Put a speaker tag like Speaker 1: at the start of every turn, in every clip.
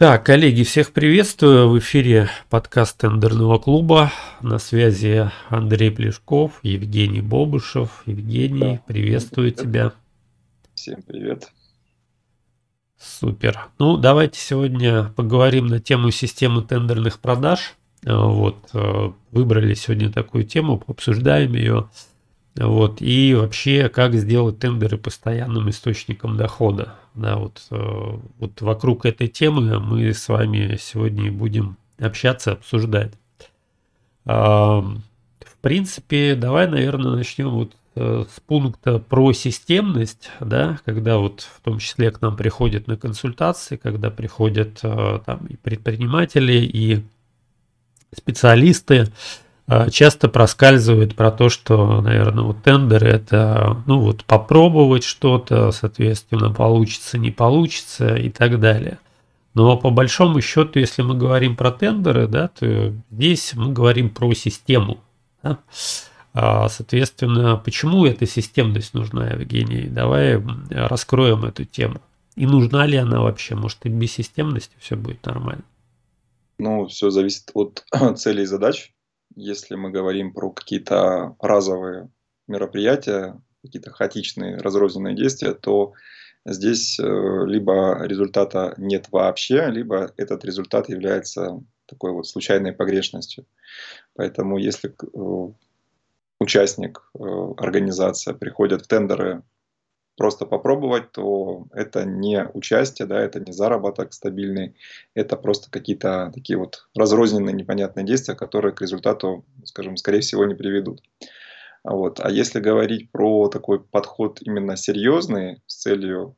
Speaker 1: Так, коллеги, всех приветствую. В эфире подкаст Тендерного клуба. На связи Андрей Плешков, Евгений Бобышев. Евгений, приветствую тебя.
Speaker 2: Всем привет.
Speaker 1: Супер. Ну, давайте сегодня поговорим на тему системы тендерных продаж. Вот, э, выбрали сегодня такую тему, обсуждаем ее. Вот, и вообще, как сделать тендеры постоянным источником дохода. Да, вот, э, вот вокруг этой темы мы с вами сегодня будем общаться, обсуждать. В принципе, давай, наверное, начнем вот э, с пункта про системность, да, когда вот в том числе к нам приходят на консультации, когда приходят э, там и предприниматели, и специалисты, часто проскальзывает про то, что, наверное, вот тендеры это, ну вот, попробовать что-то, соответственно, получится, не получится и так далее. Но по большому счету, если мы говорим про тендеры, да, то здесь мы говорим про систему. Да? А, соответственно, почему эта системность нужна, Евгений? Давай раскроем эту тему. И нужна ли она вообще? Может, и без системности все будет нормально?
Speaker 2: Ну, все зависит от целей и задач если мы говорим про какие-то разовые мероприятия, какие-то хаотичные разрозненные действия, то здесь э, либо результата нет вообще, либо этот результат является такой вот случайной погрешностью. Поэтому если э, участник, э, организация приходят в тендеры просто попробовать, то это не участие, да, это не заработок стабильный, это просто какие-то такие вот разрозненные непонятные действия, которые к результату, скажем, скорее всего не приведут. Вот. А если говорить про такой подход именно серьезный с целью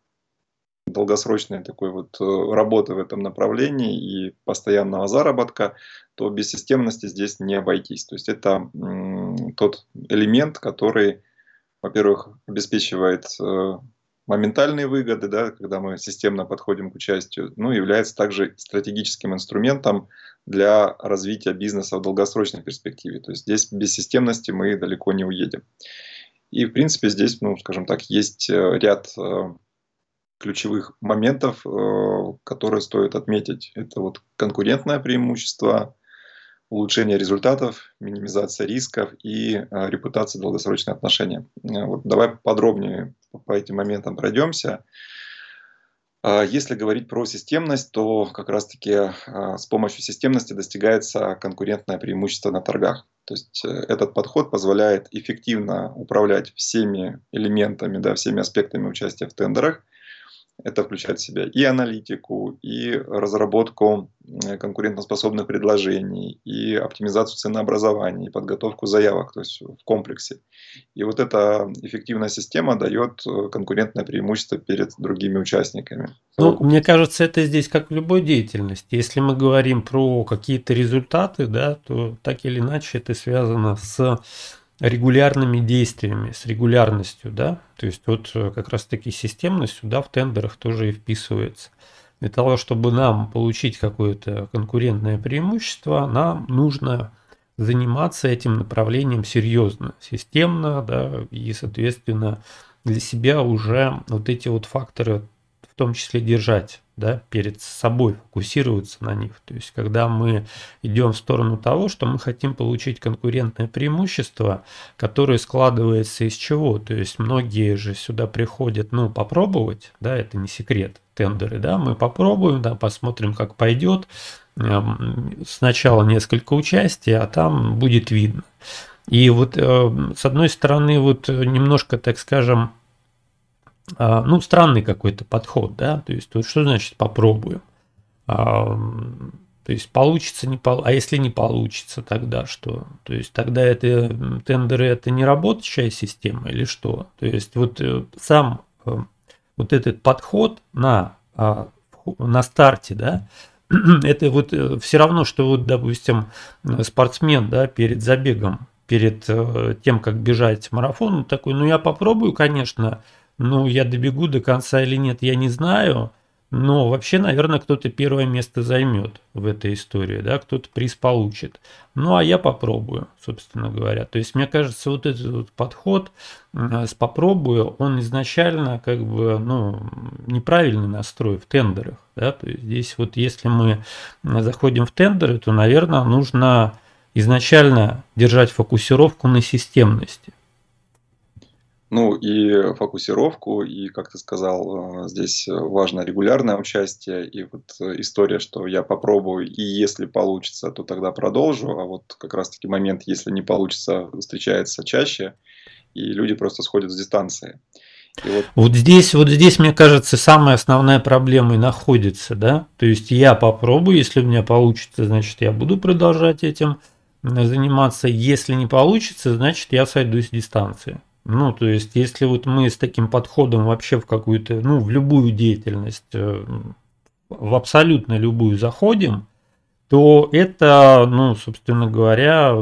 Speaker 2: долгосрочной такой вот э, работы в этом направлении и постоянного заработка, то без системности здесь не обойтись. То есть это тот элемент, который во-первых, обеспечивает э, моментальные выгоды, да, когда мы системно подходим к участию, ну, является также стратегическим инструментом для развития бизнеса в долгосрочной перспективе. То есть здесь без системности мы далеко не уедем. И, в принципе, здесь, ну, скажем так, есть э, ряд э, ключевых моментов, которые стоит отметить. Это вот конкурентное преимущество, улучшение результатов, минимизация рисков и э, репутация долгосрочные отношения. Э, вот давай подробнее по этим моментам пройдемся. Э, если говорить про системность, то как раз-таки э, с помощью системности достигается конкурентное преимущество на торгах. То есть э, этот подход позволяет эффективно управлять всеми элементами, да, всеми аспектами участия в тендерах это включает в себя и аналитику, и разработку конкурентоспособных предложений, и оптимизацию ценообразования, и подготовку заявок, то есть в комплексе. И вот эта эффективная система дает э, конкурентное преимущество перед другими участниками.
Speaker 1: Ну, мне кажется, это здесь как в любой деятельности. Если мы говорим про какие-то результаты, да, то так или иначе это связано с регулярными действиями, с регулярностью, да, то есть вот э, как раз таки системность сюда в тендерах тоже и вписывается. Для того, чтобы нам получить какое-то конкурентное преимущество, нам нужно заниматься этим направлением серьезно, системно, да, и, соответственно, для себя уже вот эти вот факторы в том числе держать да, перед собой, фокусироваться на них. То есть, когда мы идем в сторону того, что мы хотим получить конкурентное преимущество, которое складывается из чего? То есть, многие же сюда приходят, ну, попробовать, да, это не секрет, тендеры, да, мы попробуем, да, посмотрим, как пойдет. Эм, сначала несколько участий, а там будет видно. И вот э, с одной стороны, вот немножко, так скажем, ну, странный какой-то подход, да, то есть, что значит попробуем? А, то есть получится, не пол... а если не получится, тогда что? То есть тогда это тендеры это не работающая система или что? То есть вот э, сам э, вот этот подход на, а, на старте, да, это вот э, все равно, что вот, допустим, спортсмен, да, перед забегом, перед тем, как бежать марафон, такой, ну я попробую, конечно, ну, я добегу до конца или нет, я не знаю. но вообще, наверное, кто-то первое место займет в этой истории, да, кто-то приз получит. Ну, а я попробую, собственно говоря. То есть, мне кажется, вот этот вот подход с попробую, он изначально как бы, ну, неправильный настрой в тендерах, да, то есть здесь вот если мы заходим в тендеры, то, наверное, нужно изначально держать фокусировку на системности.
Speaker 2: Ну и фокусировку, и, как ты сказал, э, здесь важно регулярное участие, и вот история, что я попробую, и если получится, то тогда продолжу, а вот как раз-таки момент, если не получится, встречается чаще, и люди просто сходят с дистанции.
Speaker 1: вот... вот здесь, вот здесь, мне кажется, самая основная проблема и находится, да, то есть я попробую, если у меня получится, значит, я буду продолжать этим заниматься, если не получится, значит, я сойду с дистанции. Ну, то есть, если вот мы с таким подходом вообще в какую-то, ну, в любую деятельность, э, в абсолютно любую заходим, то это, ну, собственно говоря,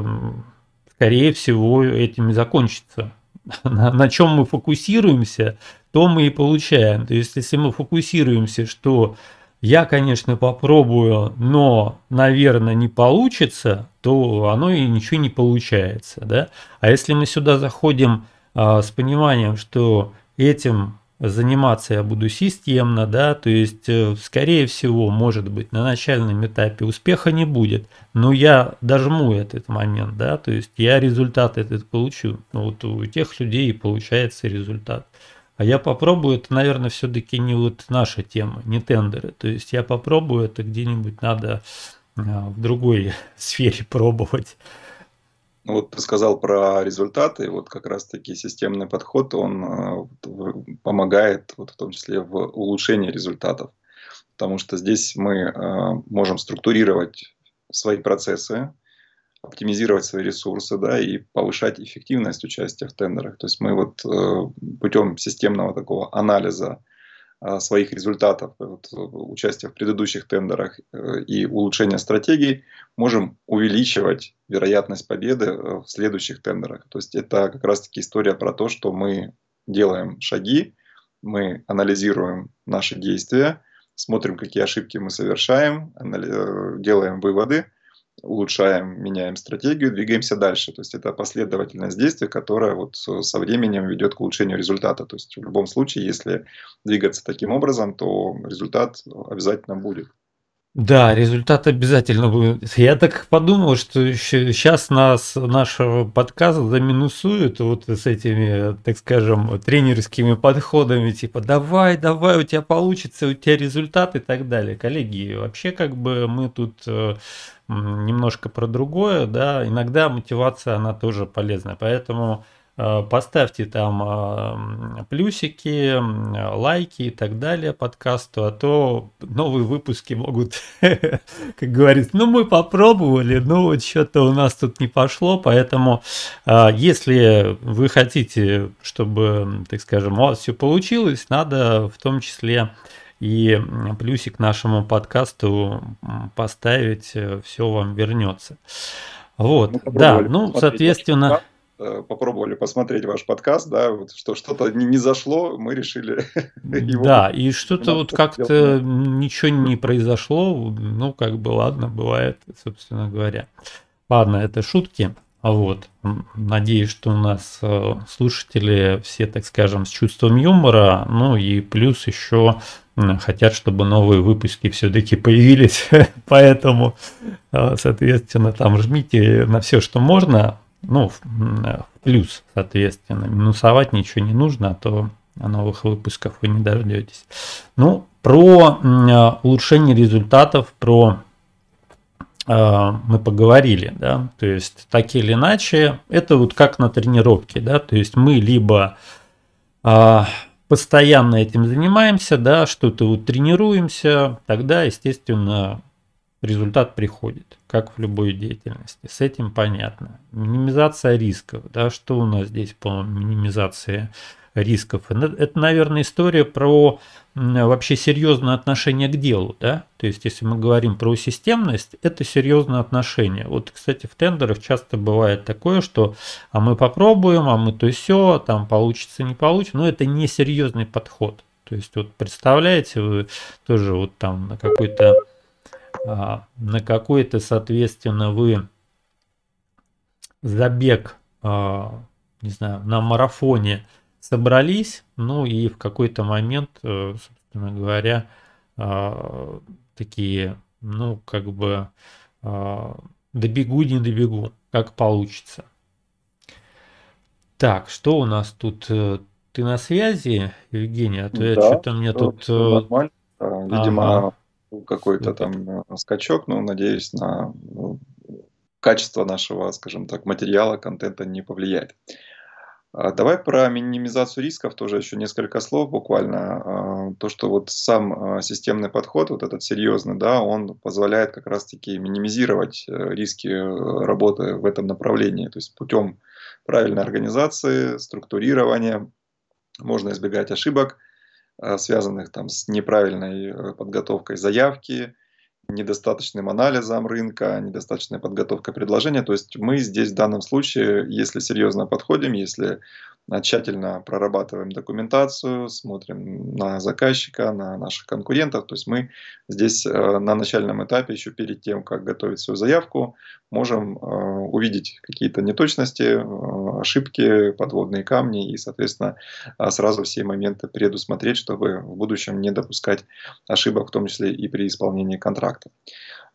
Speaker 1: скорее всего, этим и закончится. На, на чем мы фокусируемся, то мы и получаем. То есть, если мы фокусируемся, что я, конечно, попробую, но, наверное, не получится, то оно и ничего не получается. Да? А если мы сюда заходим с пониманием, что этим заниматься я буду системно, да, то есть, э, скорее всего, может быть, на начальном этапе успеха не будет, но я дожму этот момент, да, то есть я результат этот получу. Ну, вот у тех людей получается результат. А я попробую, это, наверное, все-таки не вот наша тема, не тендеры. То есть я попробую, это где-нибудь надо а, в другой сфере пробовать.
Speaker 2: Вот ты сказал про результаты, вот как раз-таки системный подход, он э, помогает вот в том числе в улучшении результатов, потому что здесь мы э, можем структурировать свои процессы, оптимизировать свои ресурсы, да, и повышать эффективность участия в тендерах. То есть мы вот э, путем системного такого анализа своих результатов вот, участия в предыдущих тендерах э, и улучшения стратегий, можем увеличивать вероятность победы э, в следующих тендерах. То есть это как раз-таки история про то, что мы делаем шаги, мы анализируем наши действия, смотрим, какие ошибки мы совершаем, э, делаем выводы, улучшаем, меняем стратегию, двигаемся дальше. То есть это последовательность действий, которая вот со временем ведет к улучшению результата. То есть в любом случае, если двигаться таким образом, то результат обязательно будет.
Speaker 1: Да, результат обязательно будет. Я так подумал, что сейчас нас наш подкаст заминусуют вот с этими, так скажем, тренерскими подходами, типа давай, давай, у тебя получится, у тебя результат и так далее. Коллеги, вообще как бы мы тут э, немножко про другое, да, иногда мотивация, она тоже полезна, поэтому поставьте там э, плюсики, лайки и так далее подкасту, а то новые выпуски могут, как говорится, ну мы попробовали, ну вот что-то у нас тут не пошло, поэтому э, если вы хотите, чтобы, так скажем, у вас все получилось, надо в том числе и плюсик нашему подкасту поставить, э, все вам вернется. Вот, да, ну, соответственно...
Speaker 2: Э, попробовали посмотреть ваш подкаст, да, вот что что-то не, не зашло, мы решили
Speaker 1: его... Да, и что-то вот как-то ничего не произошло, ну, как бы, ладно, бывает, собственно говоря. Ладно, это шутки. А вот, надеюсь, что у нас э, слушатели все, так скажем, с чувством юмора, ну и плюс еще хотят, чтобы новые выпуски все-таки появились, поэтому, э, соответственно, там жмите на все, что можно, ну, в плюс, соответственно, минусовать ничего не нужно, а то новых выпусков вы не дождетесь. Ну, про э, улучшение результатов, про а, мы поговорили, да, то есть так или иначе, это вот как на тренировке, да, то есть мы либо а, постоянно этим занимаемся, да, что-то вот тренируемся, тогда, естественно, результат приходит, как в любой деятельности. С этим понятно. Минимизация рисков, да, что у нас здесь по минимизации рисков. Это, наверное, история про вообще серьезное отношение к делу, да, то есть если мы говорим про системность, это серьезное отношение. Вот, кстати, в тендерах часто бывает такое, что а мы попробуем, а мы то все, там получится, не получится, но это не серьезный подход. То есть вот представляете вы тоже вот там на какой-то на какой-то, соответственно, вы забег, а, не знаю, на марафоне собрались, ну и в какой-то момент, э, собственно говоря, а, такие, ну, как бы добегу, не добегу, как получится. Так, что у нас тут? Э, ты на связи, Евгений? А то я что-то мне тут...
Speaker 2: Э, нормально. Видимо, ага какой-то там э, скачок, но надеюсь, на ну, качество нашего, скажем так, материала, контента не повлияет. А давай про минимизацию рисков тоже еще несколько слов буквально. А, то, что вот сам а, системный подход, вот этот серьезный, да, он позволяет как раз-таки минимизировать э, риски э, работы в этом направлении. То есть путем правильной организации, структурирования можно избегать ошибок – Э, связанных там с неправильной э, подготовкой заявки, недостаточным анализом рынка, недостаточной подготовкой предложения. То есть мы здесь в данном случае, если серьезно подходим, если тщательно прорабатываем документацию, смотрим на заказчика, на наших конкурентов. То есть мы здесь э, на начальном этапе, еще перед тем, как готовить свою заявку, можем э, увидеть какие-то неточности, э, ошибки, подводные камни и, соответственно, сразу все моменты предусмотреть, чтобы в будущем не допускать ошибок, в том числе и при исполнении контракта.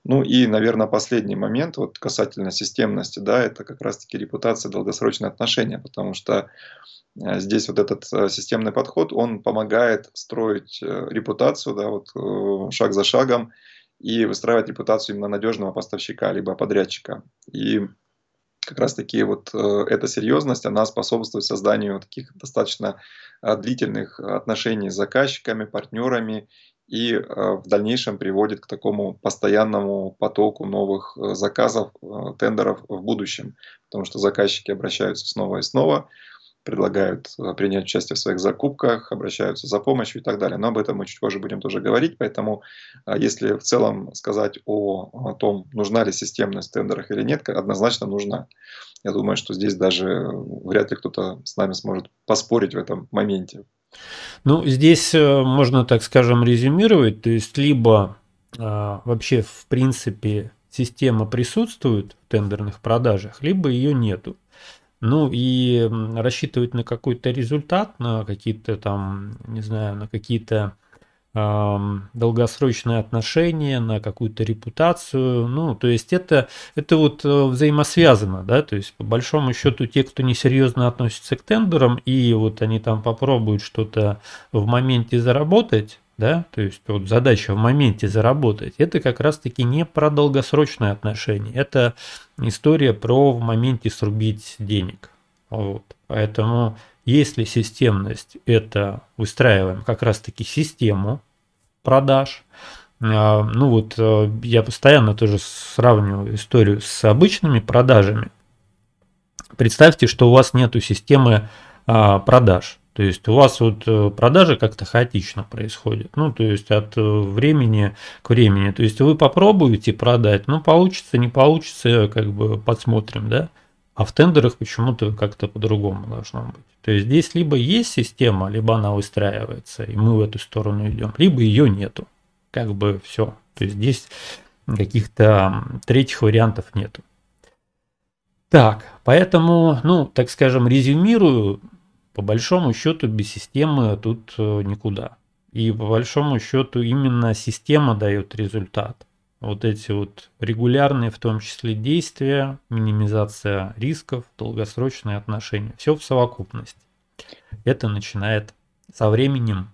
Speaker 2: Ну и, наверное, последний момент вот касательно системности, да, это как раз-таки репутация, долгосрочные отношения, потому что э, здесь вот этот э, системный подход, он помогает строить э, репутацию, да, вот шаг за шагом и выстраивать репутацию именно надежного поставщика либо подрядчика. И как раз таки вот эта серьезность, она способствует созданию таких достаточно длительных отношений с заказчиками, партнерами и э, в дальнейшем приводит к такому постоянному потоку новых э, заказов, э, тендеров в будущем, потому что заказчики обращаются снова и снова, предлагают принять участие в своих закупках, обращаются за помощью и так далее. Но об этом мы чуть позже будем тоже говорить, поэтому если в целом сказать о, о том, нужна ли системность в тендерах или нет, однозначно нужна. Я думаю, что здесь даже вряд ли кто-то с нами сможет поспорить в этом моменте.
Speaker 1: Ну, здесь э, можно, так скажем, резюмировать, то есть либо а, вообще в принципе система присутствует в тендерных продажах, либо ее нету. Ну и рассчитывать на какой-то результат, на какие-то там, не знаю, на какие-то долгосрочные отношения, на какую-то репутацию. Ну, то есть это, это вот э, взаимосвязано, да, то есть по большому счету те, кто несерьезно относится к тендерам, и вот они там попробуют что-то в моменте заработать, да, то есть вот задача в моменте заработать, это как раз-таки не про долгосрочные отношения, это история про в моменте срубить денег. Вот. Поэтому если системность, это выстраиваем как раз-таки систему продаж. А, ну вот э, я постоянно тоже сравниваю историю с обычными продажами. Представьте, что у вас нету системы а, продаж. То есть у вас вот э, продажи как-то хаотично происходят. Ну, то есть от э, времени к времени. То есть вы попробуете продать, ну, получится, не получится, как бы подсмотрим, да. А в тендерах почему-то как-то по-другому должно быть. То есть здесь либо есть система, либо она выстраивается, и мы в эту сторону идем, либо ее нету. Как бы все. То есть здесь каких-то третьих вариантов нету. Так, поэтому, ну, так скажем, резюмирую, по большому счету без системы тут э, никуда. И по большому счету именно система дает результат вот эти вот регулярные, в том числе действия, минимизация рисков, долгосрочные отношения, все в совокупности. Это начинает со временем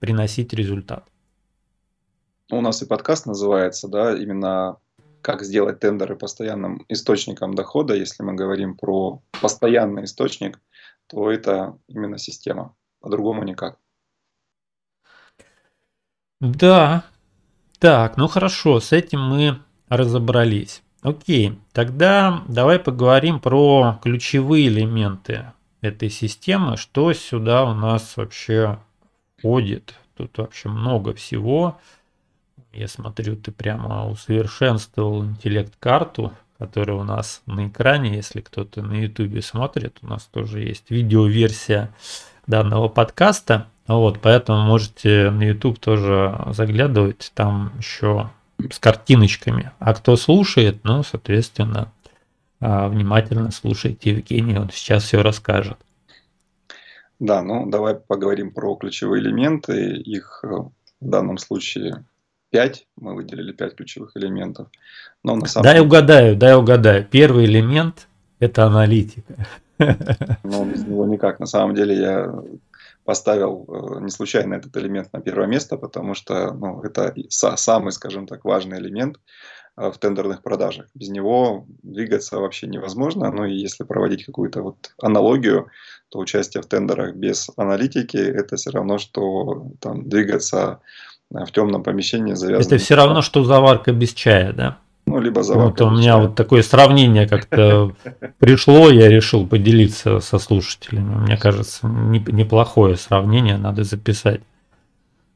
Speaker 1: приносить результат.
Speaker 2: У нас и подкаст называется, да, именно как сделать тендеры постоянным источником дохода. Если мы говорим про постоянный источник, то это именно система. По-другому никак.
Speaker 1: Да, так, ну хорошо, с этим мы разобрались. Окей, тогда давай поговорим про ключевые элементы этой системы, что сюда у нас вообще входит. Тут вообще много всего. Я смотрю, ты прямо усовершенствовал интеллект-карту, которая у нас на экране, если кто-то на ютубе смотрит. У нас тоже есть видеоверсия данного подкаста. Вот, поэтому можете на YouTube тоже заглядывать, там еще с картиночками. А кто слушает, ну, соответственно, а, внимательно слушайте Евгения, он сейчас все расскажет.
Speaker 2: Да, ну давай поговорим про ключевые элементы. Их э, в данном случае 5, мы выделили 5 ключевых элементов.
Speaker 1: Но на самом дай угадаю, дай угадаю. Первый элемент – это аналитика.
Speaker 2: Ну, без него никак. На самом деле я поставил э, не случайно этот элемент на первое место, потому что ну, это самый, скажем так, важный элемент э, в тендерных продажах. Без него двигаться вообще невозможно. Ну и если проводить какую-то вот аналогию, то участие в тендерах без аналитики это все равно, что там двигаться в темном помещении
Speaker 1: завязано. Это все равно, что заварка без чая, да?
Speaker 2: Ну, либо заварка
Speaker 1: Вот у меня вот такое сравнение как-то пришло, я решил поделиться со слушателями. Мне кажется, неплохое сравнение, надо записать.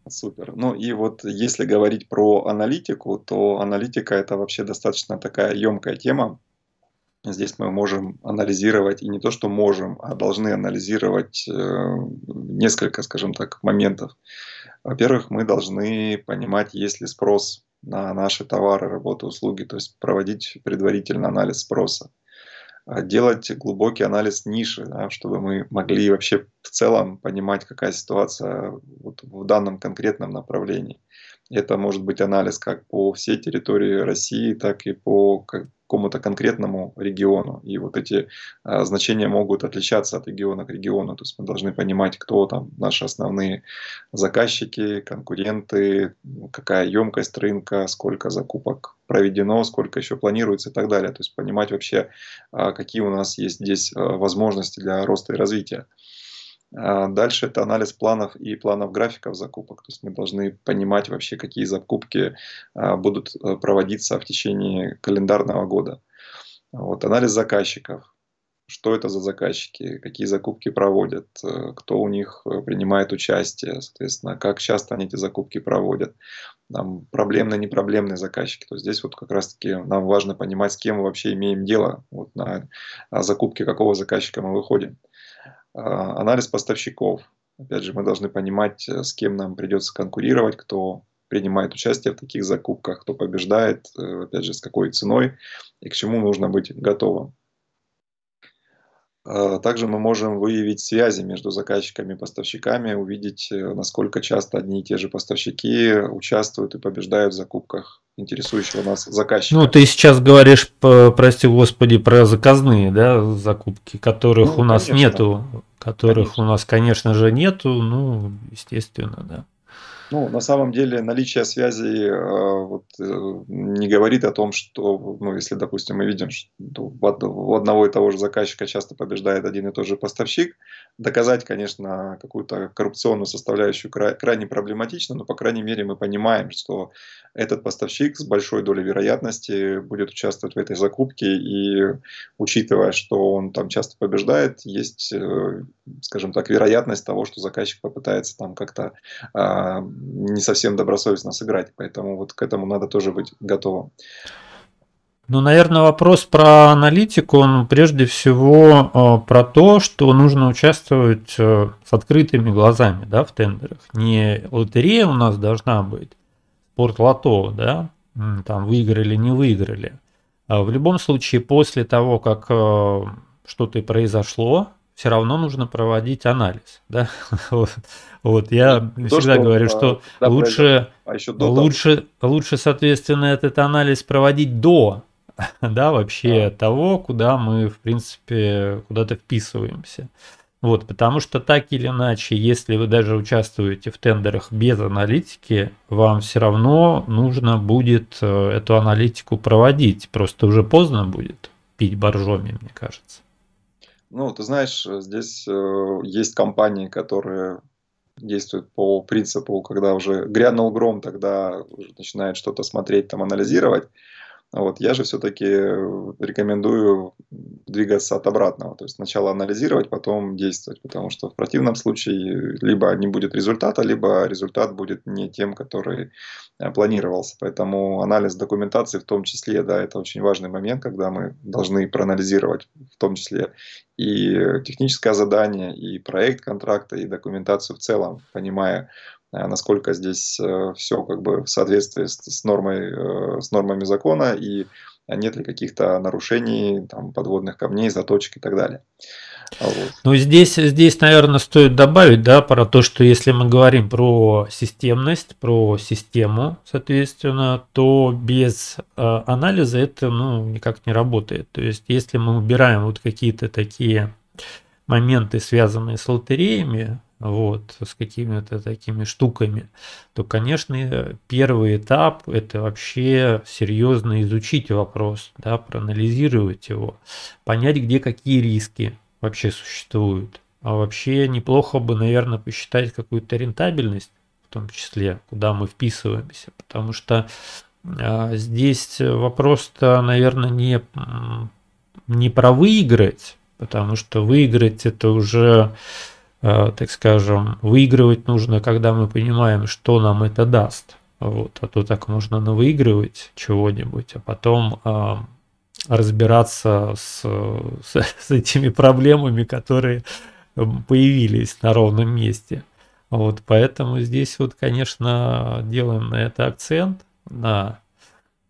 Speaker 2: Супер. Ну и вот если говорить про аналитику, то аналитика это вообще достаточно такая емкая тема. Здесь мы можем анализировать, и не то, что можем, а должны анализировать э, несколько, скажем так, моментов. Во-первых, мы должны понимать, есть ли спрос на наши товары, работы, услуги, то есть проводить предварительный анализ спроса. А делать глубокий анализ ниши, да, чтобы мы могли вообще в целом понимать, какая ситуация вот в данном конкретном направлении. Это может быть анализ как по всей территории России, так и по какому-то конкретному региону. И вот эти а, значения могут отличаться от региона к региону. То есть мы должны понимать, кто там наши основные заказчики, конкуренты, какая емкость рынка, сколько закупок проведено, сколько еще планируется и так далее. То есть понимать вообще, а, какие у нас есть здесь а, возможности для роста и развития. А, дальше это анализ планов и планов графиков закупок. То есть мы должны понимать вообще, какие закупки а, будут э, проводиться в течение календарного года. Вот, анализ заказчиков. Что это за заказчики, какие закупки проводят, э, кто у них э, принимает участие, соответственно, как часто они эти закупки проводят. Там проблемные, непроблемные заказчики. То есть здесь вот как раз-таки нам важно понимать, с кем мы вообще имеем дело, вот на закупке какого заказчика мы выходим. А, анализ поставщиков. Опять же, мы должны понимать, э, с кем нам придется конкурировать, кто принимает участие в таких закупках, кто побеждает, э, опять же, с какой ценой и к чему нужно быть готовым. А, также мы можем выявить связи между заказчиками и поставщиками, увидеть, э, насколько часто одни и те же поставщики участвуют и побеждают в закупках интересующего нас заказчика.
Speaker 1: Ну, ты сейчас говоришь, прости господи, про заказные да, закупки, которых ну, у нас конечно. нету которых конечно. у нас, конечно же, нету, ну, естественно, да.
Speaker 2: Ну, на самом деле наличие связи э, вот, э, не говорит о том, что, ну, если, допустим, мы видим, что у одного и того же заказчика часто побеждает один и тот же поставщик, доказать, конечно, какую-то коррупционную составляющую крайне проблематично, но, по крайней мере, мы понимаем, что этот поставщик с большой долей вероятности будет участвовать в этой закупке, и учитывая, что он там часто побеждает, есть, э, скажем так, вероятность того, что заказчик попытается там как-то а, не совсем добросовестно сыграть. Поэтому вот к этому надо тоже быть готовым.
Speaker 1: Ну, наверное, вопрос про аналитику, он прежде всего э, про то, что нужно участвовать э, с открытыми глазами да, в тендерах. Не лотерея у нас должна быть, спорт-лото, да, там выиграли, не выиграли. А в любом случае, после того, как э, что-то произошло, все равно нужно проводить анализ. Да? вот, вот я то, всегда что, говорю, что да, лучше, а еще до лучше, того. лучше, соответственно, этот анализ проводить до да, вообще а. того, куда мы, в принципе, куда-то вписываемся. Вот, потому что так или иначе, если вы даже участвуете в тендерах без аналитики, вам все равно нужно будет э, эту аналитику проводить. Просто уже поздно будет пить боржоми, мне кажется.
Speaker 2: Ну, ты знаешь, здесь э, есть компании, которые действуют по принципу, когда уже грянул гром, тогда начинает что-то смотреть, там, анализировать. Вот. Я же все-таки рекомендую двигаться от обратного. То есть сначала анализировать, потом действовать. Потому что в противном случае либо не будет результата, либо результат будет не тем, который э, планировался. Поэтому анализ документации в том числе, да, это очень важный момент, когда мы должны проанализировать в том числе и техническое задание, и проект контракта, и документацию в целом, понимая, Э, насколько здесь э, все как бы в соответствии с, с, нормой, э, с нормами закона и нет ли каких-то нарушений, там, подводных камней, заточек и так далее.
Speaker 1: Вот. Ну, здесь, здесь, наверное, стоит добавить, да, про то, что если мы говорим про системность, про систему, соответственно, то без э, анализа это, ну, никак не работает. То есть, если мы убираем вот какие-то такие моменты, связанные с лотереями, вот, с какими-то такими штуками, то, конечно, первый этап – это вообще серьезно изучить вопрос, да, проанализировать его, понять, где какие риски вообще существуют. А вообще неплохо бы, наверное, посчитать какую-то рентабельность, в том числе, куда мы вписываемся, потому что а, здесь вопрос-то, наверное, не, не про выиграть, потому что выиграть это уже так скажем, выигрывать нужно, когда мы понимаем, что нам это даст. Вот, а то так можно навыигрывать чего-нибудь, а потом э, разбираться с, с, с этими проблемами, которые появились на ровном месте. Вот, поэтому здесь вот, конечно, делаем на это акцент, на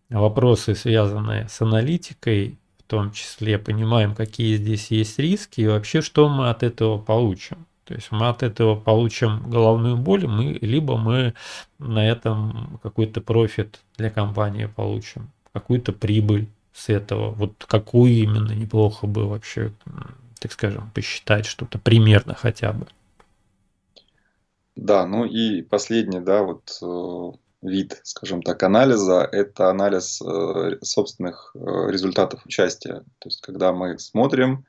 Speaker 1: вопросы, связанные с аналитикой, в том числе понимаем, какие здесь есть риски и вообще, что мы от этого получим. То есть мы от этого получим головную боль, мы, либо мы на этом какой-то профит для компании получим, какую-то прибыль с этого. Вот какую именно неплохо бы вообще, так скажем, посчитать что-то примерно хотя бы.
Speaker 2: Да, ну и последний, да, вот э, вид, скажем так, анализа – это анализ э, собственных э, результатов участия. То есть, когда мы смотрим,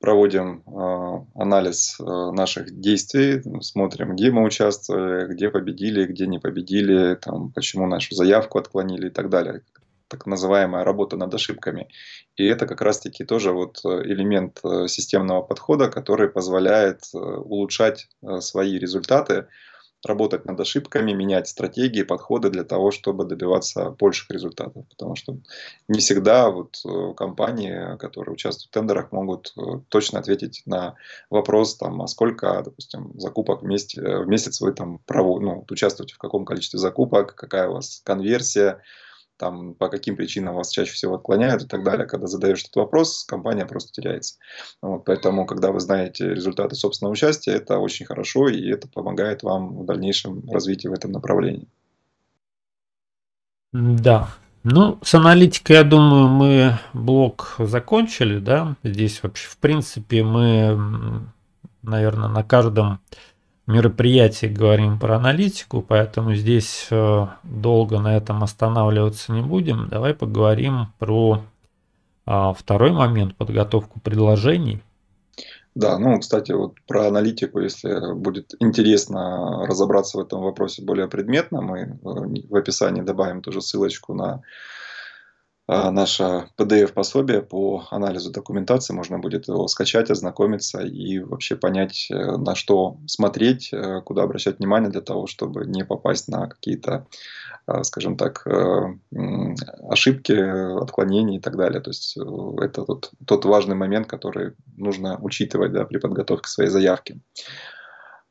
Speaker 2: проводим э, анализ э, наших действий, смотрим, где мы участвовали, где победили, где не победили, там, почему нашу заявку отклонили и так далее. Так называемая работа над ошибками. И это как раз-таки тоже вот элемент э, системного подхода, который позволяет улучшать свои результаты, работать над ошибками, менять стратегии, подходы для того, чтобы добиваться больших результатов. Потому что не всегда вот э, компании, которые участвуют в тендерах, могут э, точно ответить на вопрос, там, а сколько, допустим, закупок в месяц, в месяц вы там право, ну, участвуете в каком количестве закупок, какая у вас конверсия, там, по каким причинам вас чаще всего отклоняют и так далее. Когда задаешь этот вопрос, компания просто теряется. Вот, поэтому, когда вы знаете результаты собственного участия, это очень хорошо, и это помогает вам в дальнейшем развитии в этом направлении.
Speaker 1: Да. Ну, с аналитикой, я думаю, мы блок закончили, да. Здесь вообще, в принципе, мы, наверное, на каждом мероприятии говорим про аналитику, поэтому здесь э, долго на этом останавливаться не будем. Давай поговорим про а, второй момент, подготовку предложений.
Speaker 2: Да, ну, кстати, вот про аналитику, если будет интересно разобраться в этом вопросе более предметно, мы э, в описании добавим тоже ссылочку на наше PDF-пособие по анализу документации. Можно будет его скачать, ознакомиться и вообще понять, э, на что смотреть, э, куда обращать внимание для того, чтобы не попасть на какие-то, а, скажем так, э, ошибки, отклонения и так далее. То есть это тот, тот важный момент, который нужно учитывать да, при подготовке своей заявки.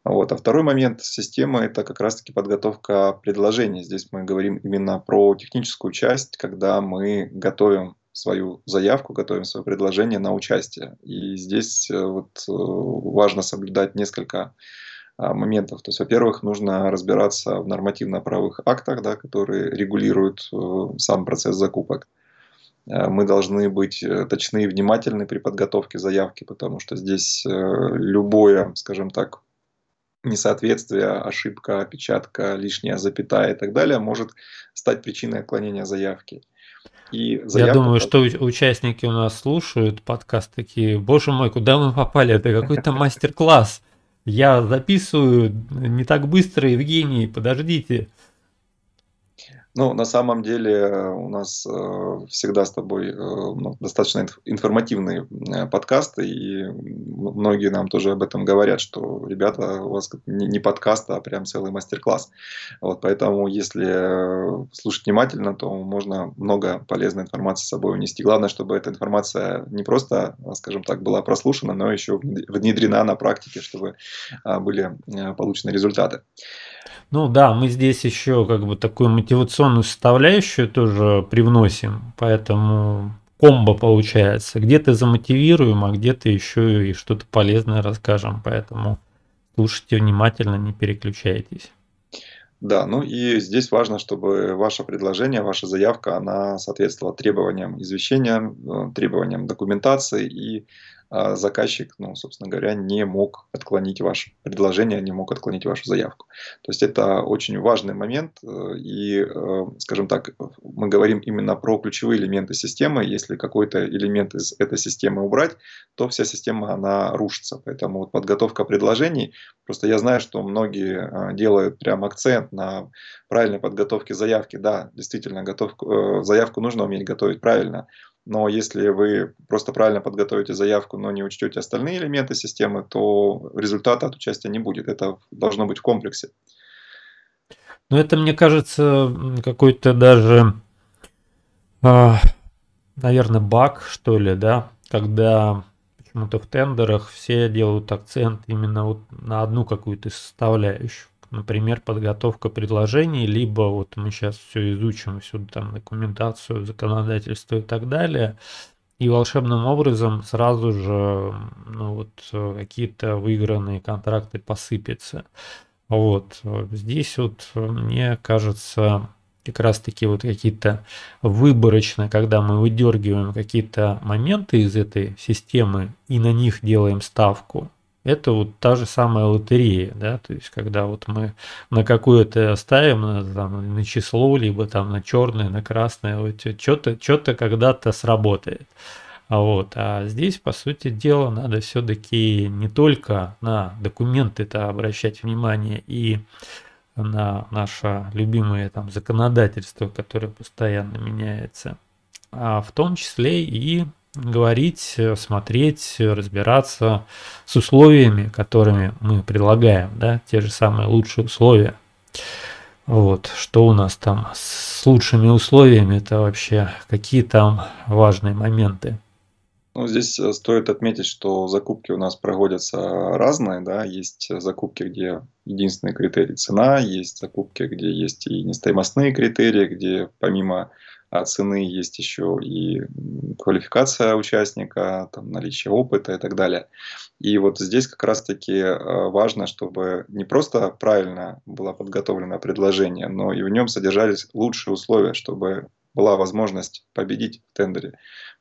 Speaker 2: Вот. А второй момент системы – это как раз-таки подготовка предложений. Здесь мы говорим именно про техническую часть, когда мы готовим свою заявку, готовим свое предложение на участие. И здесь э, вот э, важно соблюдать несколько а, моментов. То есть, во-первых, нужно разбираться в нормативно-правовых актах, да, которые регулируют э, сам процесс закупок. Мы должны быть точны и внимательны при подготовке заявки, потому что здесь любое, скажем так, несоответствие, ошибка, опечатка, лишняя запятая и так далее может стать причиной отклонения заявки.
Speaker 1: И заявка... Я думаю, что участники у нас слушают подкаст такие, боже мой, куда мы попали? Это какой-то мастер-класс. Я записываю не так быстро, Евгений, подождите.
Speaker 2: Ну, на самом деле э, у нас э, всегда с тобой э, ну, достаточно информативные подкасты, и многие нам тоже об этом говорят, что, ребята, у вас не подкаст, а прям целый мастер-класс. Вот, поэтому, если слушать внимательно, то можно много полезной информации с собой унести. Главное, чтобы эта информация не просто, скажем так, была прослушана, но еще внедрена на практике, чтобы были получены результаты.
Speaker 1: Ну да, мы здесь еще как бы такую мотивационную составляющую тоже привносим, поэтому комбо получается. Где-то замотивируем, а где-то еще и что-то полезное расскажем, поэтому слушайте внимательно, не переключайтесь.
Speaker 2: Да, ну и здесь важно, чтобы ваше предложение, ваша заявка, она соответствовала требованиям извещения, э, требованиям документации и заказчик, ну, собственно говоря, не мог отклонить ваше предложение, не мог отклонить вашу заявку. То есть это очень важный момент, э, и, э, скажем так, мы говорим именно про ключевые элементы системы. Если какой-то элемент из этой системы убрать, то вся система, она рушится. Поэтому вот подготовка предложений, просто я знаю, что многие э, делают прям акцент на правильной подготовке заявки. Да, действительно, готовку, заявку нужно уметь готовить правильно, но если вы просто правильно подготовите заявку, но не учтете остальные элементы системы, то результата от участия не будет. Это должно быть в комплексе.
Speaker 1: Ну, это, мне кажется, какой-то даже, э, наверное, баг, что ли, да, когда почему-то в тендерах все делают акцент именно вот на одну какую-то составляющую например, подготовка предложений, либо вот мы сейчас все изучим, всю там документацию, законодательство и так далее, и волшебным образом сразу же ну, вот, какие-то выигранные контракты посыпятся. Вот здесь вот мне кажется как раз таки вот какие-то выборочно, когда мы выдергиваем какие-то моменты из этой системы и на них делаем ставку, это вот та же самая лотерея, да, то есть когда вот мы на какое-то ставим, на, там, на число, либо там на черное, на красное, вот что-то, что-то когда-то сработает. А вот, а здесь, по сути дела, надо все-таки не только на документы-то обращать внимание и на наше любимое там законодательство, которое постоянно меняется, а в том числе и говорить, смотреть, разбираться с условиями, которыми мы предлагаем, да, те же самые лучшие условия. Вот, что у нас там с лучшими условиями, это вообще какие там важные моменты.
Speaker 2: Ну, здесь э, стоит отметить, что закупки у нас проводятся разные, да, есть закупки, где единственный критерий цена, есть закупки, где есть и нестоимостные критерии, где помимо цены есть еще и квалификация участника, там, наличие опыта и так далее. И вот здесь как раз-таки э, важно, чтобы не просто правильно было подготовлено предложение, но и в нем содержались лучшие условия, чтобы была возможность победить в тендере.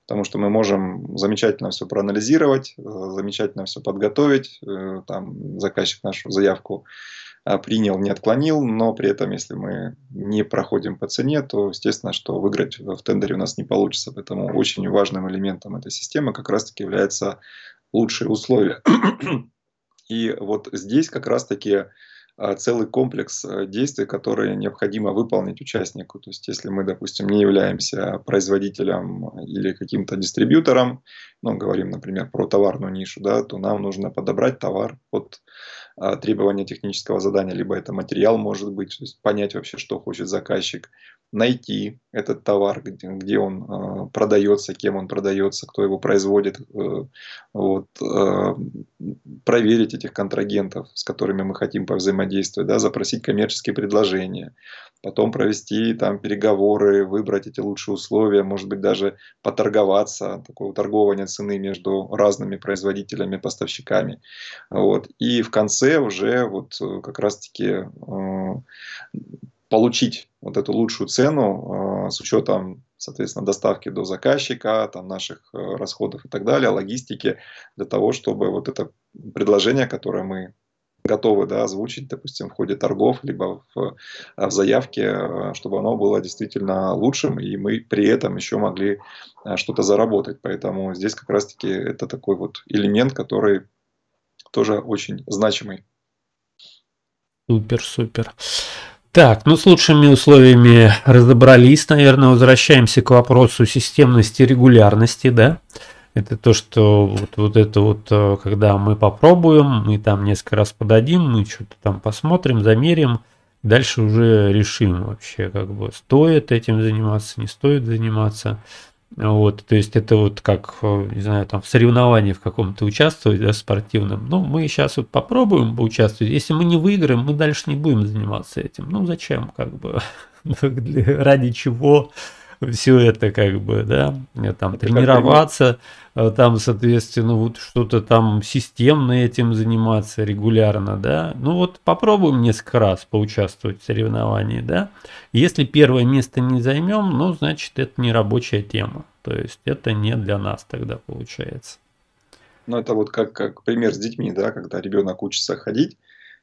Speaker 2: Потому что мы можем замечательно все проанализировать, э, замечательно все подготовить, э, там заказчик нашу заявку а, принял, не отклонил, но при этом, если мы не проходим по цене, то, естественно, что выиграть в тендере у нас не получится. Поэтому очень важным элементом этой системы как раз-таки являются лучшие условия. И вот здесь как раз-таки а, целый комплекс а, действий, которые необходимо выполнить участнику. То есть, если мы, допустим, не являемся производителем или каким-то дистрибьютором, ну, говорим, например, про товарную нишу, да, то нам нужно подобрать товар под а, требования технического задания, либо это материал может быть, то есть понять вообще, что хочет заказчик, найти этот товар, где, где он э, продается, кем он продается, кто его производит, э, вот, э, проверить этих контрагентов, с которыми мы хотим повзаимодействовать, да, запросить коммерческие предложения, потом провести там переговоры, выбрать эти лучшие условия, может быть даже поторговаться, такое торгование цены между разными производителями, поставщиками. Вот. И в конце уже вот э, как раз-таки э, получить вот эту лучшую цену э, с учетом, соответственно, доставки до заказчика, там, наших расходов и так далее, логистики, для того, чтобы вот это предложение, которое мы готовы да, озвучить, допустим, в ходе торгов, либо в, в заявке, чтобы оно было действительно лучшим, и мы при этом еще могли что-то заработать. Поэтому здесь как раз-таки это такой вот элемент, который тоже очень значимый.
Speaker 1: Супер, супер. Так, ну с лучшими условиями разобрались, наверное, возвращаемся к вопросу системности и регулярности, да. Это то, что вот, вот это вот, э, когда мы попробуем, мы там несколько раз подадим, мы что-то там посмотрим, замерим, дальше уже решим вообще, как бы стоит этим заниматься, не стоит заниматься. Вот, то есть это вот как, э, не знаю, там в соревновании в каком-то участвовать, да, спортивном. Ну, мы сейчас вот попробуем поучаствовать. Если мы не выиграем, мы дальше не будем заниматься этим. Ну, зачем, как бы, ради чего все это как бы, да, там это тренироваться, э, там, соответственно, вот что-то там системно этим заниматься регулярно, да. Ну вот попробуем несколько раз поучаствовать в соревновании, да. Если первое место не займем, ну, значит, это не рабочая тема. То есть это не для нас тогда получается.
Speaker 2: Ну, это вот как, как пример с детьми, да, когда ребенок учится ходить,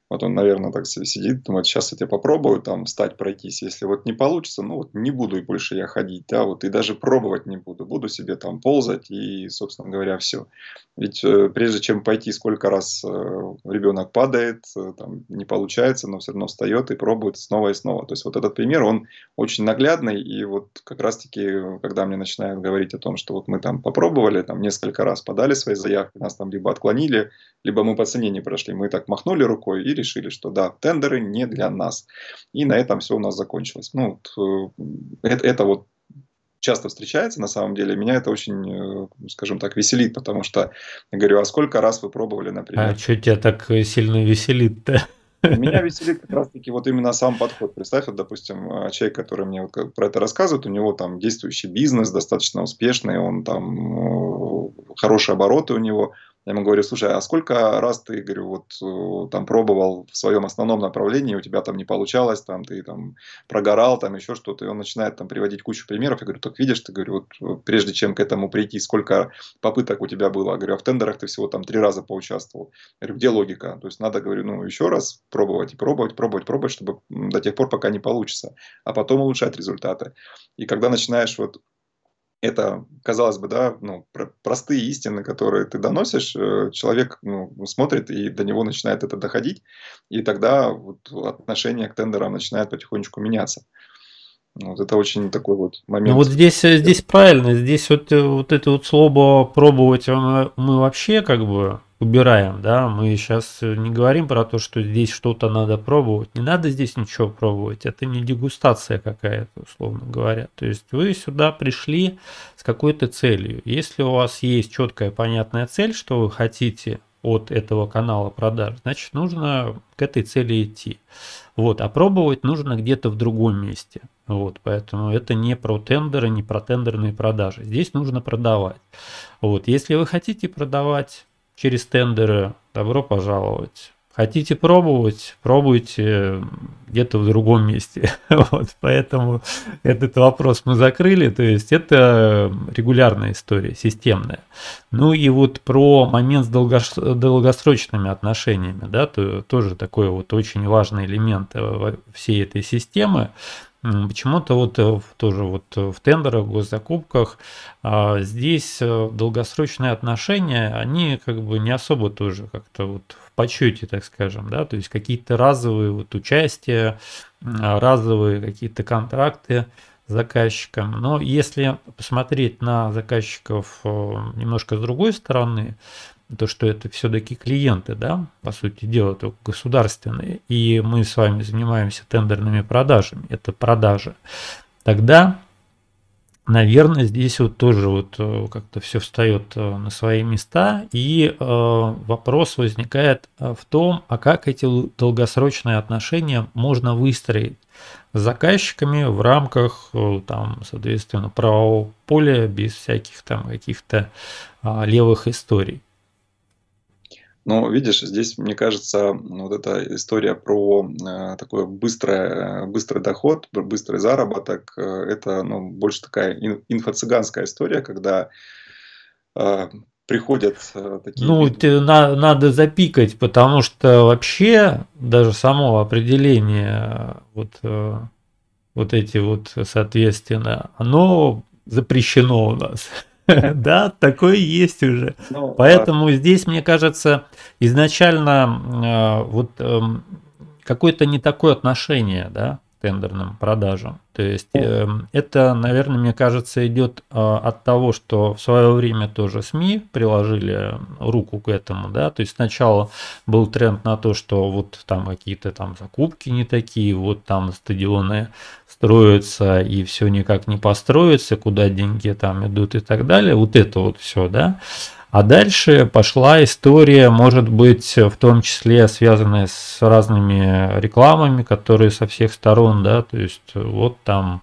Speaker 2: вот он, наверное, так сидит, думает, сейчас я тебе попробую там встать, пройтись. Если вот не получится, ну вот не буду больше я ходить, да, вот и даже пробовать не буду. Буду себе там ползать и, собственно говоря, все. Ведь э, прежде чем пойти, сколько раз э, ребенок падает, э, там не получается, но все равно встает и пробует снова и снова. То есть вот этот пример, он очень наглядный. И вот как раз-таки, когда мне начинают говорить о том, что вот мы там попробовали, там несколько раз подали свои заявки, нас там либо отклонили, либо мы по цене не прошли, мы так махнули рукой и решили, что да, тендеры не для нас. И на этом все у нас закончилось. Ну, э, это, это вот часто встречается на самом деле. Меня это очень, э, скажем так, веселит, потому что я говорю, а сколько раз вы пробовали, например?
Speaker 1: А что тебя так сильно веселит-то?
Speaker 2: Меня веселит как раз-таки вот именно сам подход. Представь, вот, допустим, э, человек, который мне вот про это рассказывает, у него там действующий бизнес, достаточно успешный, он там хорошие обороты у него, я ему говорю, слушай, а сколько раз ты, говорю, вот э, там пробовал в своем основном направлении, у тебя там не получалось, там ты там прогорал, там еще что-то, и он начинает там приводить кучу примеров. Я говорю, так видишь, ты говорю, вот прежде чем к этому прийти, сколько попыток у тебя было? Я говорю, а в тендерах ты всего там три раза поучаствовал. Я говорю, где логика? То есть надо, говорю, ну еще раз пробовать и пробовать, пробовать, пробовать, чтобы до тех пор, пока не получится, а потом улучшать результаты. И когда начинаешь вот это, казалось бы, да, ну, простые истины, которые ты доносишь, э, человек ну, смотрит и до него начинает это доходить, и тогда вот отношение к тендерам начинает потихонечку меняться. Вот это очень такой вот момент. Ну
Speaker 1: вот здесь, э, здесь правильно, здесь вот, э, вот это вот слово пробовать мы, мы вообще как бы убираем, да, мы сейчас не говорим про то, что здесь что-то надо пробовать, не надо здесь ничего пробовать, это не дегустация какая-то, условно говоря, то есть вы сюда пришли с какой-то целью, если у вас есть четкая понятная цель, что вы хотите от этого канала продаж, значит нужно к этой цели идти, вот, а пробовать нужно где-то в другом месте, вот, поэтому это не про тендеры, не про тендерные продажи, здесь нужно продавать, вот, если вы хотите продавать через тендеры, добро пожаловать. Хотите пробовать, пробуйте где-то в другом месте. вот, поэтому этот вопрос мы закрыли. То есть это регулярная история, системная. Ну и вот про момент с долгосрочными отношениями, да, то, тоже такой вот очень важный элемент э, всей этой системы. Почему-то вот э, тоже вот э, в тендерах, в госзакупках а, здесь э, долгосрочные отношения, они как бы не особо тоже как-то вот в почете, так скажем, да, то есть какие-то разовые вот участия, разовые какие-то контракты с заказчиком. Но если посмотреть на заказчиков немножко с другой стороны, то, что это все-таки клиенты, да, по сути дела, только государственные, и мы с вами занимаемся тендерными продажами, это продажи, тогда, наверное, здесь вот тоже вот э, как-то все встает э, на свои места, и э, вопрос возникает в том, а как эти долгосрочные отношения можно выстроить с заказчиками в рамках, там, соответственно, правового поля, без всяких там каких-то а, левых историй.
Speaker 2: Но видишь, здесь, мне кажется, вот эта история про э, такой быстрый, быстрый доход, быстрый заработок, э, это ну, больше такая инфо-цыганская история, когда э, приходят э, такие...
Speaker 1: Ну, ты, на, надо запикать, потому что вообще даже само определение вот, э, вот эти вот, соответственно, оно запрещено у нас. Да, такое есть уже. Ну, Поэтому здесь, мне кажется, изначально э, вот эм, какое-то не такое отношение, да, тендерным продажам. То есть э, это, наверное, мне кажется, идет э, от того, что в свое время тоже СМИ приложили руку к этому, да, то есть сначала был тренд на то, что вот там какие-то там закупки не такие, вот там стадионы строятся и все никак не построится, куда деньги там идут и так далее, вот это вот все, да. А дальше пошла история, может быть, в том числе связанная с разными рекламами, которые со всех сторон, да, то есть вот там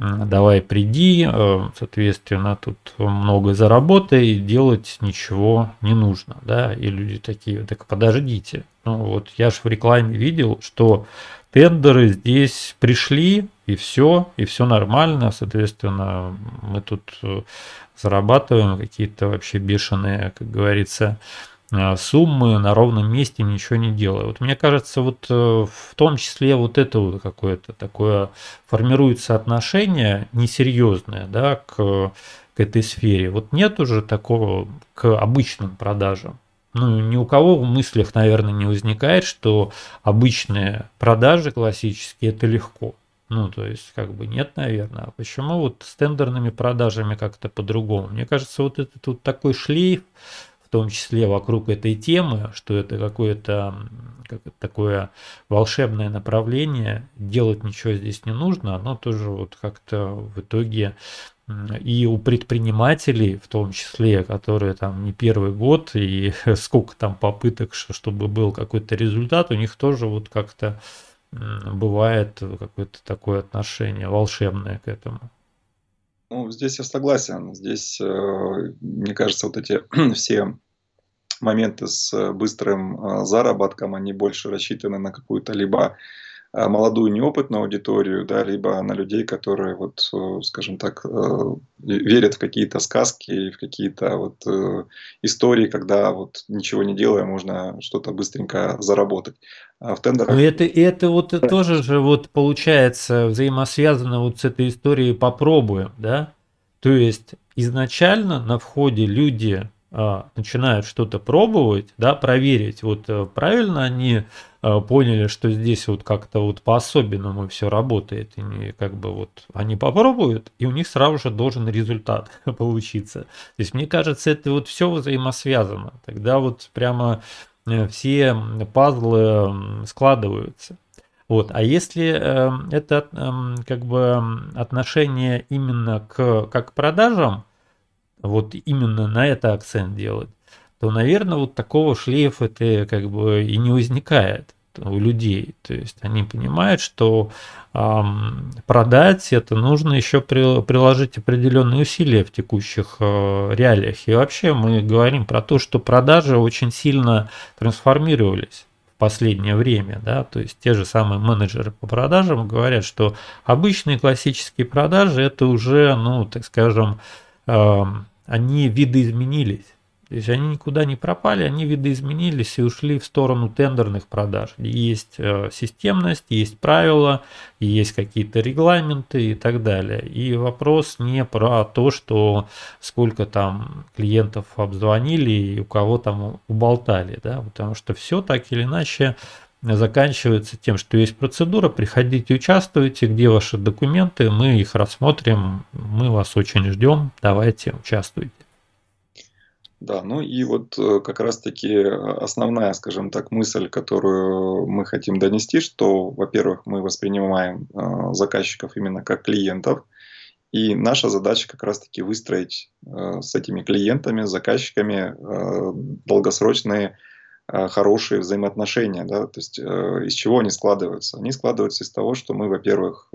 Speaker 1: давай приди, э, соответственно, тут много заработай, делать ничего не нужно, да, и люди такие, так подождите, ну вот я же в рекламе видел, что тендеры здесь пришли, и все, и все нормально, соответственно, мы тут э, зарабатываем какие-то вообще бешеные, как говорится, э, суммы на ровном месте, ничего не делая. Вот мне кажется, вот э, в том числе вот это вот какое-то такое формируется отношение несерьезное, да, к, к этой сфере. Вот нет уже такого к обычным продажам. Ну, ни у кого в мыслях, наверное, не возникает, что обычные продажи классические – это легко. Ну, то есть, как бы нет, наверное. А почему вот с тендерными продажами как-то по-другому? Мне кажется, вот это тут такой шлейф, в том числе вокруг этой темы, что это какое-то как такое волшебное направление, делать ничего здесь не нужно, оно тоже вот как-то в итоге и у предпринимателей, в том числе, которые там не первый год, и сколько там попыток, чтобы был какой-то результат, у них тоже вот как-то бывает какое-то такое отношение волшебное к этому.
Speaker 2: Ну, здесь я согласен. Здесь, э, мне кажется, вот эти все моменты с быстрым э, заработком, они больше рассчитаны на какую-то либо молодую неопытную аудиторию, да, либо на людей, которые, вот, скажем так, верят в какие-то сказки, в какие-то вот истории, когда вот ничего не делая, можно что-то быстренько заработать.
Speaker 1: А в тендерах... Но это, это вот тоже же вот получается взаимосвязано вот с этой историей «попробуем», да? То есть изначально на входе люди а, начинают что-то пробовать, да, проверить, вот э, правильно они а, поняли, что здесь вот как-то вот по-особенному все работает, и как бы вот они попробуют, и у них сразу же должен результат получиться. То есть мне кажется, это вот все взаимосвязано. Тогда вот прямо Э, все пазлы складываются. Вот. А если э, это э, как бы отношение именно к как продажам, вот именно на это акцент делать, то, наверное, вот такого шлейфа это как бы и не возникает у людей. То есть они понимают, что э, продать это нужно еще при, приложить определенные усилия в текущих э, реалиях. И вообще мы говорим про то, что продажи очень сильно трансформировались в последнее время, да, то есть те же самые менеджеры по продажам говорят, что обычные классические продажи это уже, ну, так скажем, э, они видоизменились то есть они никуда не пропали, они видоизменились и ушли в сторону тендерных продаж. Есть э, системность, есть правила, есть какие-то регламенты и так далее. И вопрос не про то, что сколько там клиентов обзвонили и у кого там уболтали, да, потому что все так или иначе заканчивается тем, что есть процедура, приходите, участвуйте, где ваши документы, мы их рассмотрим, мы вас очень ждем, давайте участвуйте.
Speaker 2: Да, ну и вот э, как раз-таки э, основная, скажем так, мысль, которую мы хотим донести, что, во-первых, мы воспринимаем э, заказчиков именно как клиентов, и наша задача как раз-таки выстроить с этими клиентами, заказчиками долгосрочные хорошие взаимоотношения, да, то есть из чего они складываются? Они складываются из того, что мы, во-первых,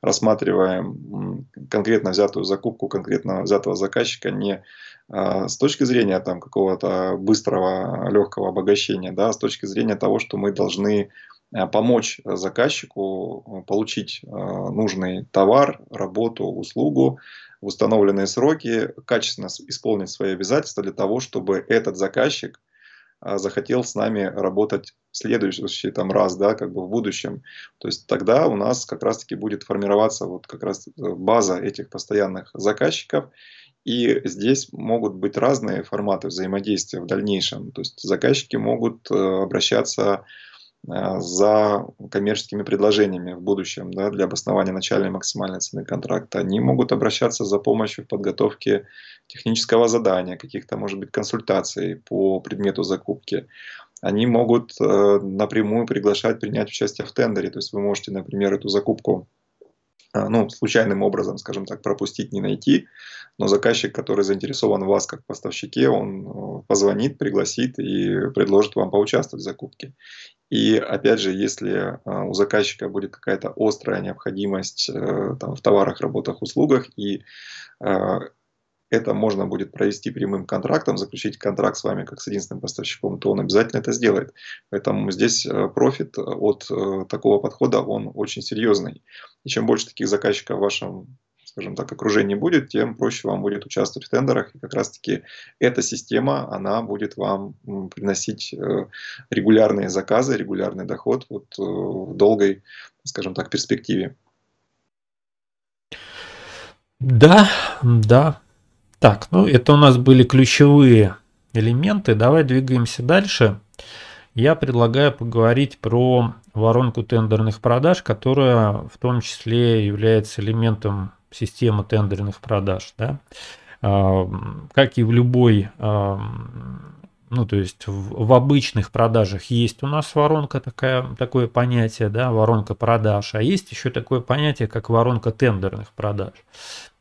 Speaker 2: рассматриваем конкретно взятую закупку конкретно взятого заказчика не а, с точки зрения там какого-то быстрого, легкого обогащения, да, с точки зрения того, что мы должны э, помочь заказчику э, получить э, нужный товар, работу, услугу в установленные сроки, качественно исполнить свои обязательства для того, чтобы этот заказчик захотел с нами работать в следующий там, раз, да, как бы в будущем. То есть тогда у нас как раз-таки будет формироваться вот как раз база этих постоянных заказчиков, и здесь могут быть разные форматы взаимодействия в дальнейшем. То есть заказчики могут э, обращаться а, за коммерческими предложениями в будущем да, для обоснования начальной максимальной цены контракта. Они могут обращаться за помощью в подготовке технического задания, каких-то, может быть, консультаций по предмету закупки. Они могут э, напрямую приглашать принять участие в тендере. То есть вы можете, например, эту закупку ну, случайным образом, скажем так, пропустить, не найти, но заказчик, который заинтересован в вас как поставщике, он э, позвонит, пригласит и предложит вам поучаствовать в закупке. И опять же, если а, у заказчика будет какая-то острая необходимость э, там, в товарах, работах, услугах, и а, это можно будет провести прямым контрактом, заключить контракт с вами как с единственным поставщиком, то он обязательно это сделает. Поэтому здесь э, профит от э, такого подхода, он очень серьезный. И чем больше таких заказчиков в вашем скажем так, окружении будет, тем проще вам будет участвовать в тендерах. И как раз-таки эта система, она будет вам приносить э, регулярные заказы, регулярный доход вот в долгой, скажем так, перспективе.
Speaker 1: Да, да, так, ну это у нас были ключевые элементы. Давай двигаемся дальше. Я предлагаю поговорить про воронку тендерных продаж, которая в том числе является элементом системы тендерных продаж. Да? А, как и в любой, а, ну то есть в, в обычных продажах есть у нас воронка, такая, такое понятие, да, воронка продаж, а есть еще такое понятие, как воронка тендерных продаж.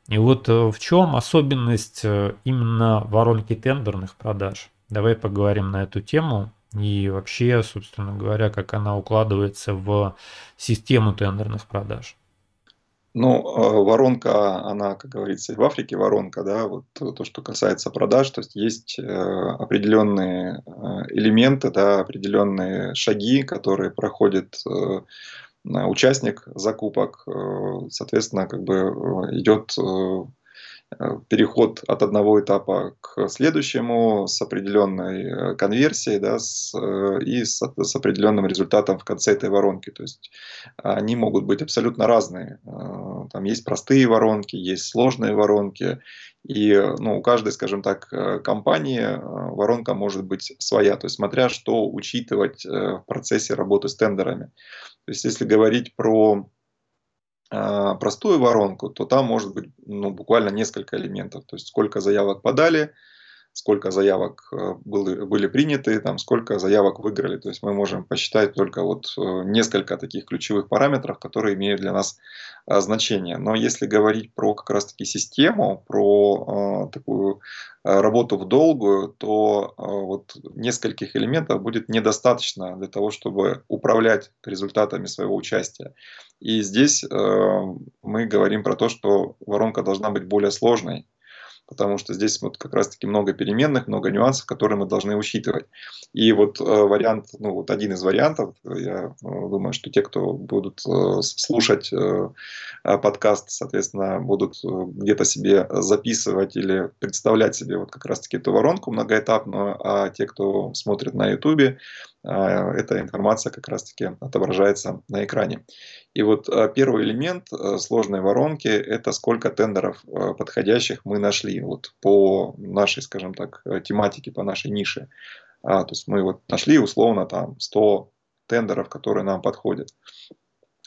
Speaker 1: И вот э, в чем особенность э, именно воронки тендерных продаж? Давай поговорим на эту тему и вообще, собственно говоря, как она укладывается в систему тендерных продаж.
Speaker 2: Ну, э, воронка, она, как говорится, в Африке воронка, да, вот то, что касается продаж, то есть есть определенные элементы, да, определенные шаги, которые проходят участник закупок, э, соответственно, как бы э, идет э, переход от одного этапа к следующему с определенной конверсией да, с, и с, с определенным результатом в конце этой воронки. То есть они могут быть абсолютно разные. Там есть простые воронки, есть сложные воронки. И ну, у каждой, скажем так, компании воронка может быть своя. То есть смотря что учитывать в процессе работы с тендерами. То есть, если говорить про э, простую воронку, то там может быть ну, буквально несколько элементов. То есть, сколько заявок подали, сколько заявок э, были, были приняты, там, сколько заявок выиграли. То есть мы можем посчитать только вот э, несколько таких ключевых параметров, которые имеют для нас э, значение. Но если говорить про как раз-таки систему, про такую работу в долгую, то вот нескольких элементов будет недостаточно для того, чтобы управлять результатами своего участия. И здесь мы говорим про то, что воронка должна быть более сложной потому что здесь вот как раз-таки много переменных, много нюансов, которые мы должны учитывать. И вот э, вариант, ну вот один из вариантов, я э, думаю, что те, кто будут э, слушать подкаст, соответственно, будут где-то себе записывать или представлять себе вот как раз-таки эту воронку многоэтапную, а те, кто смотрит на YouTube, эта информация как раз-таки отображается на экране. И вот а, первый элемент а, сложной воронки – это сколько тендеров подходящих мы нашли вот по нашей, скажем так, тематике, по нашей нише. То есть мы вот нашли условно там 100 тендеров, которые нам подходят.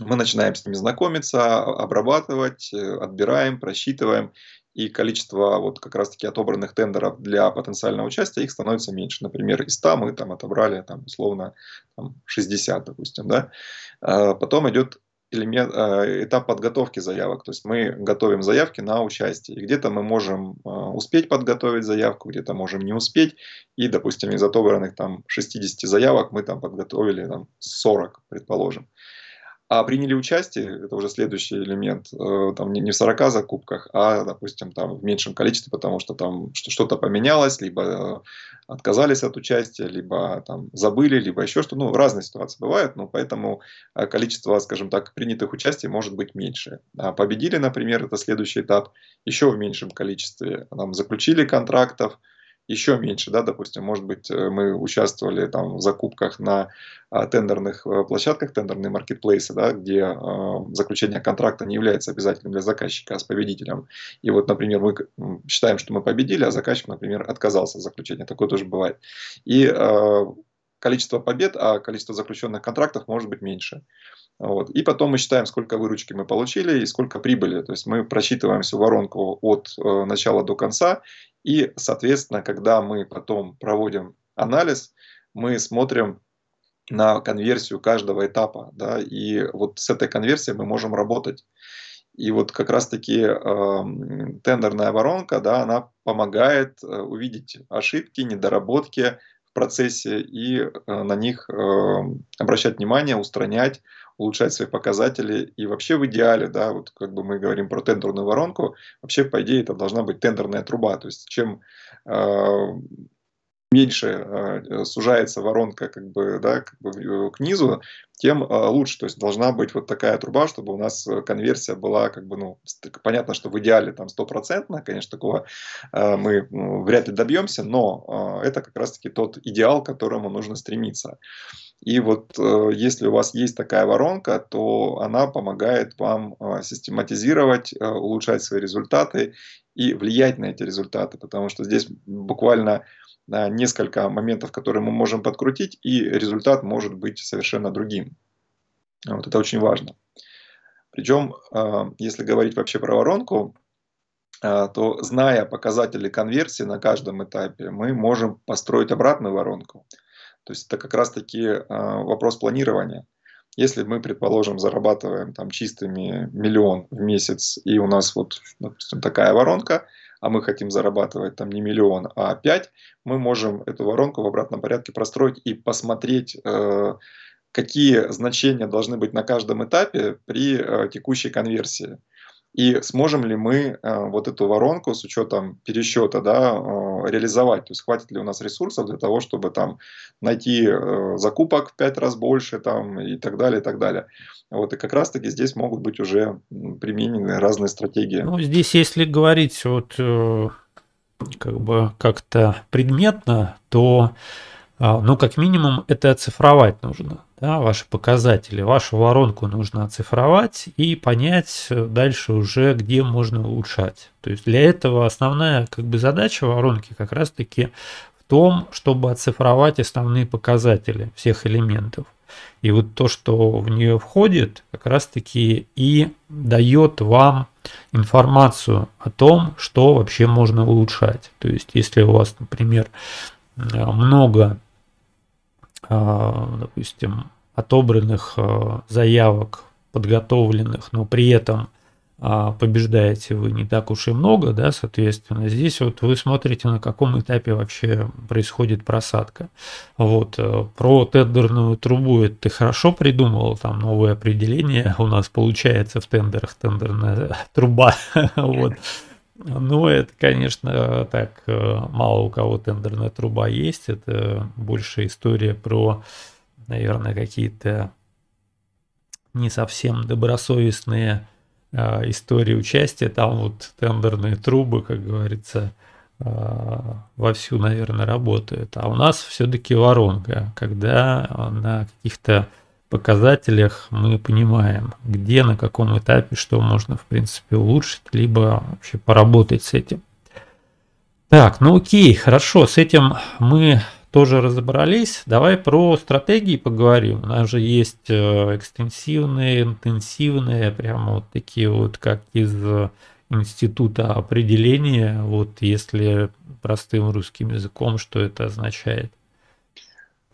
Speaker 2: Мы начинаем с ними знакомиться, обрабатывать, э, отбираем, просчитываем и количество вот как раз-таки отобранных тендеров для потенциального участия, их становится меньше. Например, из 100 мы там отобрали там, условно там, 60, допустим. Да? А потом идет элемент, а, этап подготовки заявок. То есть мы готовим заявки на участие. И где-то мы можем а, успеть подготовить заявку, где-то можем не успеть. И, допустим, из отобранных там 60 заявок мы там подготовили там, 40, предположим. А приняли участие, это уже следующий элемент, э, там не в 40 закупках, а, допустим, там в меньшем количестве, потому что там что-то поменялось, либо э, отказались от участия, либо там забыли, либо еще что-то. Ну, разные ситуации бывают, но поэтому э, количество, скажем так, принятых участий может быть меньше. А победили, например, это следующий этап, еще в меньшем количестве. Нам заключили контрактов, еще меньше, да, допустим, может быть, э, мы участвовали там в закупках на а, тендерных э, площадках, тендерные маркетплейсы, да, где а, заключение контракта не является обязательным для заказчика, а с победителем. И вот, например, мы считаем, что мы победили, а заказчик, например, отказался от заключения. Такое тоже бывает. И а, количество побед, а количество заключенных контрактов может быть меньше. Вот. И потом мы считаем, сколько выручки мы получили и сколько прибыли. То есть мы просчитываем всю воронку от э, начала до конца. И, соответственно, когда мы потом проводим анализ, мы смотрим на конверсию каждого этапа. Да, и вот с этой конверсией мы можем работать. И вот как раз-таки э, тендерная воронка, да, она помогает э, увидеть ошибки, недоработки процессе и э, на них э, обращать внимание, устранять, улучшать свои показатели. И вообще в идеале, да, вот как бы мы говорим про тендерную воронку, вообще по идее это должна быть тендерная труба. То есть чем э, меньше э, сужается воронка как бы, да, как бы э, к низу, тем э, лучше. То есть должна быть вот такая труба, чтобы у нас конверсия была как бы, ну, понятно, что в идеале там стопроцентно, конечно, такого мы вряд ли добьемся, но это как раз-таки тот идеал, к которому нужно стремиться. И вот если у вас есть такая воронка, то она помогает вам систематизировать, улучшать свои результаты и влиять на эти результаты, потому что здесь буквально несколько моментов, которые мы можем подкрутить, и результат может быть совершенно другим. Вот это очень важно. Причем, а, если говорить вообще про воронку, а, то зная показатели конверсии на каждом этапе, мы можем построить обратную воронку. То есть это как раз-таки а, вопрос планирования. Если мы, предположим, зарабатываем там чистыми миллион в месяц, и у нас вот, допустим, такая воронка – а мы хотим зарабатывать там не миллион, а 5, мы можем эту воронку в обратном порядке простроить и посмотреть, э, какие значения должны быть на каждом этапе при э, текущей конверсии. И сможем ли мы э, вот эту воронку с учетом пересчета да, реализовать? То есть хватит ли у нас ресурсов для того, чтобы там найти закупок в 5 раз больше там, и так далее, и так далее. Вот, и как раз-таки здесь могут быть уже применены разные стратегии.
Speaker 1: Ну, здесь, если говорить вот э, как бы как-то предметно, то а, ну, как минимум, это оцифровать нужно, да, ваши показатели, вашу воронку нужно оцифровать и понять дальше уже, где можно улучшать. То есть для этого основная как бы задача воронки как раз-таки в том, чтобы оцифровать основные показатели всех элементов. И вот то, что в нее входит, как раз-таки и дает вам информацию о том, что вообще можно улучшать. То есть, если у вас, например, много, а, допустим, отобранных а, заявок, подготовленных, но при этом а побеждаете вы не так уж и много, да, соответственно, здесь вот вы смотрите, на каком этапе вообще происходит просадка. Вот, э, про тендерную трубу это ты хорошо придумал, там новое определение у нас получается в тендерах, тендерная труба, вот. Ну, это, конечно, так, э, мало у кого тендерная труба есть, это больше история про, наверное, какие-то не совсем добросовестные э, истории участия, там вот тендерные трубы, как говорится, э, вовсю, наверное, работают. А у нас все-таки воронка, когда на каких-то показателях мы понимаем, где, на каком этапе, что можно, в принципе, улучшить, либо вообще поработать с этим. Так, ну окей, хорошо, с этим мы тоже разобрались. Давай про стратегии поговорим. У нас же есть э, экстенсивные, интенсивные, прямо вот такие вот, как из института определения. Вот если простым русским языком, что это означает?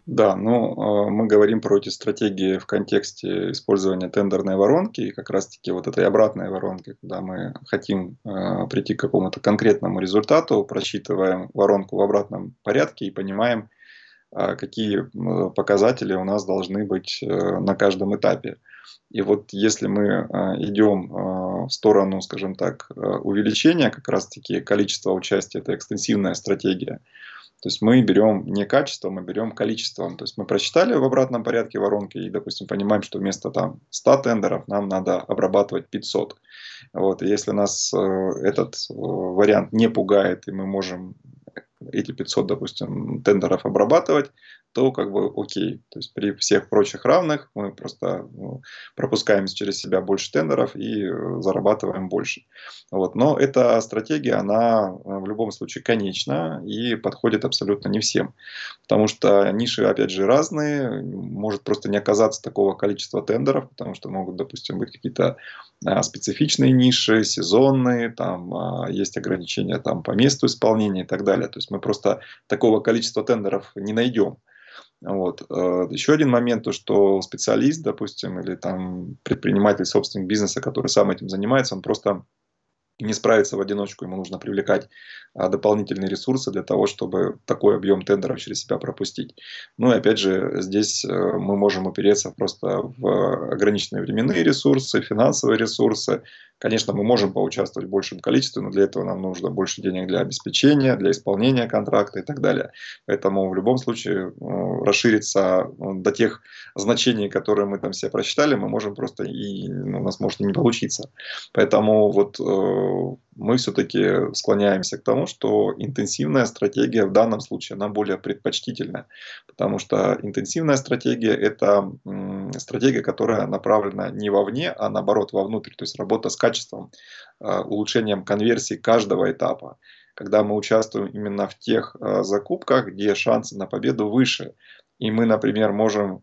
Speaker 2: Да, ну, э, мы говорим про эти стратегии в контексте использования тендерной воронки и как раз-таки вот этой обратной воронки, когда мы хотим э, прийти к какому-то конкретному результату, просчитываем воронку в обратном порядке и понимаем, э, какие показатели у нас должны быть на каждом этапе. И вот если мы идем в сторону, скажем так, увеличения как раз-таки количества участия, это экстенсивная стратегия, то есть мы берем не качество, мы берем количеством. То есть мы прочитали в обратном порядке воронки и, допустим, понимаем, что вместо там 100 тендеров нам надо обрабатывать 500. Вот. И если нас э, этот э, вариант не пугает, и мы можем эти 500, допустим, тендеров обрабатывать, то как бы окей. То есть при всех прочих равных мы просто ну, пропускаем через себя больше тендеров и э, зарабатываем больше. Вот. Но эта стратегия, она э, в любом случае конечна и подходит абсолютно не всем. Потому что ниши, опять же, разные. Может просто не оказаться такого количества тендеров, потому что могут, допустим, быть какие-то а, специфичные ниши, сезонные, там а, есть ограничения там, по месту исполнения и так далее. То есть мы просто такого количества тендеров не найдем. Вот. Э, Еще один момент, то что специалист, допустим, или там предприниматель, собственник бизнеса, который сам этим занимается, он просто не справится в одиночку, ему нужно привлекать а, дополнительные ресурсы для того, чтобы такой объем тендеров через себя пропустить. Ну и опять же, здесь э, мы можем опереться просто в ограниченные временные ресурсы, финансовые ресурсы, Конечно, мы можем поучаствовать в большем количестве, но для этого нам нужно больше денег для обеспечения, для исполнения контракта и так далее. Поэтому в любом случае э, расшириться э, до тех значений, которые мы там все просчитали, мы можем просто и ну, у нас может и не получиться. Поэтому вот э, мы все-таки склоняемся к тому, что интенсивная стратегия в данном случае, она более предпочтительная. Потому что интенсивная стратегия – это стратегия, которая направлена не вовне, а наоборот вовнутрь. То есть работа с качеством, а, улучшением конверсии каждого этапа. Когда мы участвуем именно в тех а, закупках, где шансы на победу выше. И мы, например, можем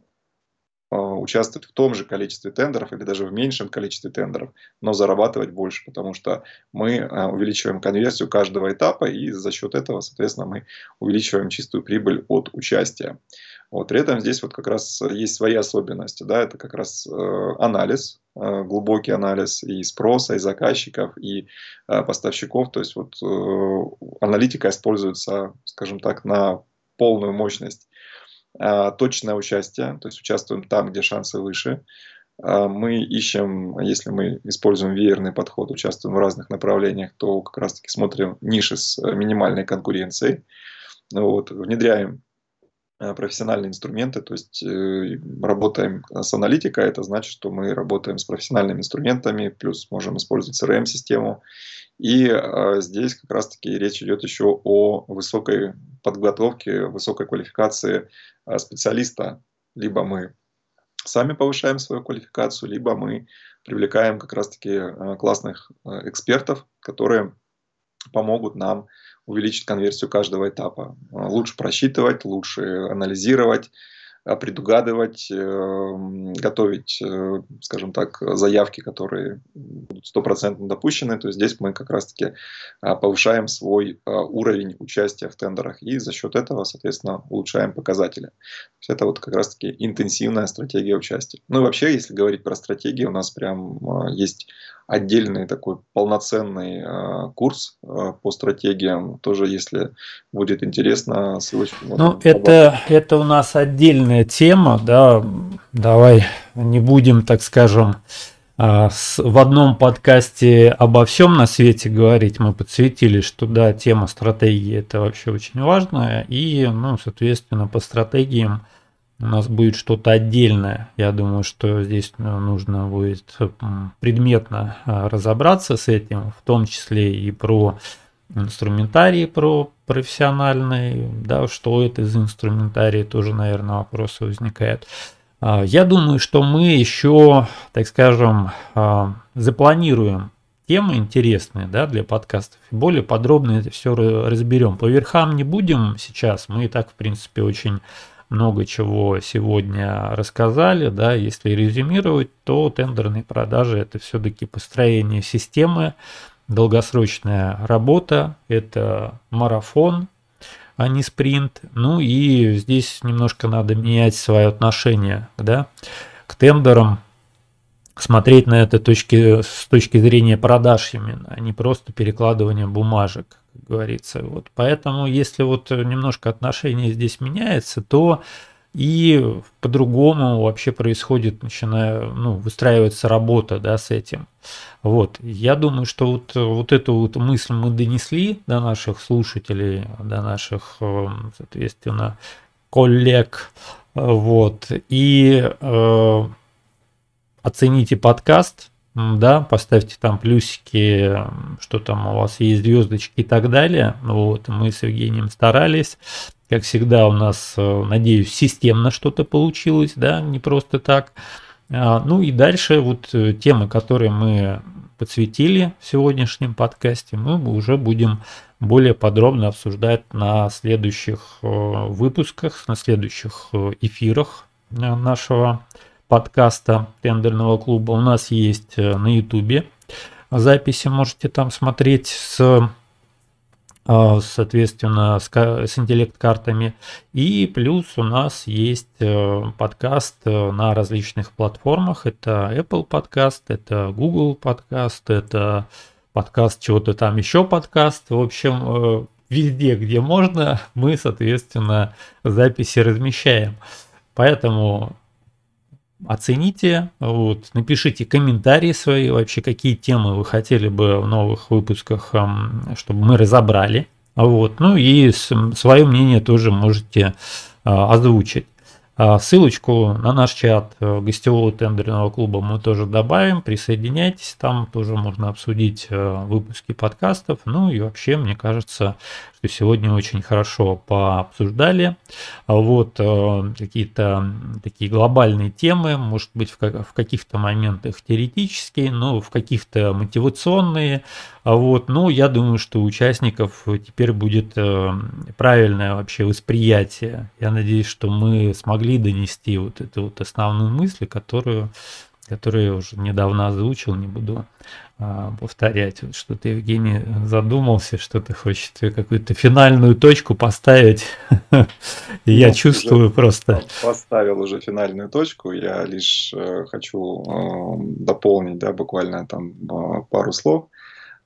Speaker 2: а, участвовать в том же количестве тендеров или даже в меньшем количестве тендеров, но зарабатывать больше, потому что мы увеличиваем конверсию каждого этапа и за счет этого, соответственно, мы увеличиваем чистую прибыль от участия. Вот, при этом здесь вот как раз есть свои особенности, да, это как раз э, анализ, э, глубокий анализ и спроса, и заказчиков, и э, поставщиков, то есть вот э, аналитика используется, скажем так, на полную мощность а, точное участие, то есть участвуем там, где шансы выше. А, мы ищем, если мы используем веерный подход, участвуем в разных направлениях, то как раз-таки смотрим ниши с минимальной конкуренцией. Вот, внедряем профессиональные инструменты, то есть э, работаем с аналитикой, это значит, что мы работаем с профессиональными инструментами, плюс можем использовать CRM-систему. И э, здесь как раз-таки речь идет еще о высокой подготовке, высокой квалификации Э, специалиста. Либо мы сами повышаем свою квалификацию, либо мы привлекаем как раз-таки э, классных э, экспертов, которые помогут нам увеличить конверсию каждого этапа. Лучше просчитывать, лучше анализировать, а, предугадывать, эм, готовить, э, скажем так, заявки, которые будут стопроцентно допущены, то здесь мы как раз-таки а, повышаем свой а, уровень участия в тендерах и за счет этого, соответственно, улучшаем показатели. То есть это вот как раз-таки интенсивная стратегия участия. Ну и вообще, если говорить про стратегии, у нас прям есть отдельный такой полноценный курс по стратегиям. Тоже, если будет интересно, ссылочку.
Speaker 1: Ну, это, это у нас отдельная тема, да, давай не будем, так скажем, а, в одном подкасте обо всем на свете говорить, мы подсветили, что да, тема стратегии это вообще очень важная, и, ну, соответственно, по стратегиям у нас будет что-то отдельное. Я думаю, что здесь ну, нужно будет предметно а, разобраться с этим, в том числе и про инструментарий про профессиональный, да, что это из инструментария, тоже, наверное, вопросы возникают. А, я думаю, что мы еще, так скажем, а, запланируем темы интересные да, для подкастов. Более подробно это все разберем. По верхам не будем сейчас. Мы и так, в принципе, очень много чего сегодня рассказали. Да. Если резюмировать, то тендерные продажи это все-таки построение системы, долгосрочная работа, это марафон, а не спринт. Ну и здесь немножко надо менять свое отношение да, к тендерам, смотреть на это точки, с точки зрения продаж именно, а не просто перекладывания бумажек, как говорится. Вот поэтому, если вот немножко отношение здесь меняется, то и по-другому вообще происходит, начиная, ну, выстраивается работа, да, с этим. Вот, я думаю, что вот, вот эту вот мысль мы донесли до наших слушателей, до наших, эм, соответственно, коллег, вот, и э, оцените подкаст, да, поставьте там плюсики, что там у вас есть звездочки и так далее. Вот, мы с Евгением старались. Как всегда у нас, э, надеюсь, системно что-то получилось, да, не просто так. А, ну и дальше вот э, темы, которые мы подсветили в сегодняшнем подкасте, мы уже будем более подробно обсуждать на следующих э, выпусках, на следующих эфирах нашего подкаста тендерного клуба. У нас есть на ютубе записи, можете там смотреть с а, соответственно, с, с интеллект-картами. И плюс у нас есть э, подкаст э, на различных платформах. Это Apple подкаст, это Google подкаст, это подкаст чего-то там еще подкаст. В общем, э, везде, где можно, мы, соответственно, записи размещаем. Поэтому оцените, вот, напишите комментарии свои, вообще какие темы вы хотели бы в новых выпусках, чтобы мы разобрали. Вот, ну и свое мнение тоже можете а, озвучить. А, ссылочку на наш чат э, гостевого тендерного клуба мы тоже добавим. Присоединяйтесь, там тоже можно обсудить э, выпуски подкастов. Ну и вообще, мне кажется, что сегодня очень хорошо пообсуждали. А вот э, какие-то такие глобальные темы, может быть, в каких-то моментах теоретические, но в каких-то мотивационные. А вот, ну, я думаю, что у участников теперь будет э, правильное вообще восприятие. Я надеюсь, что мы смогли донести вот эту вот основную мысль, которую которые я уже недавно озвучил, не буду а, повторять. Вот что-то Евгений задумался, что-то хочет какую-то финальную точку поставить. Я ну, чувствую просто.
Speaker 2: Поставил уже финальную точку. Я лишь э, хочу э, дополнить, да, буквально там э, пару слов.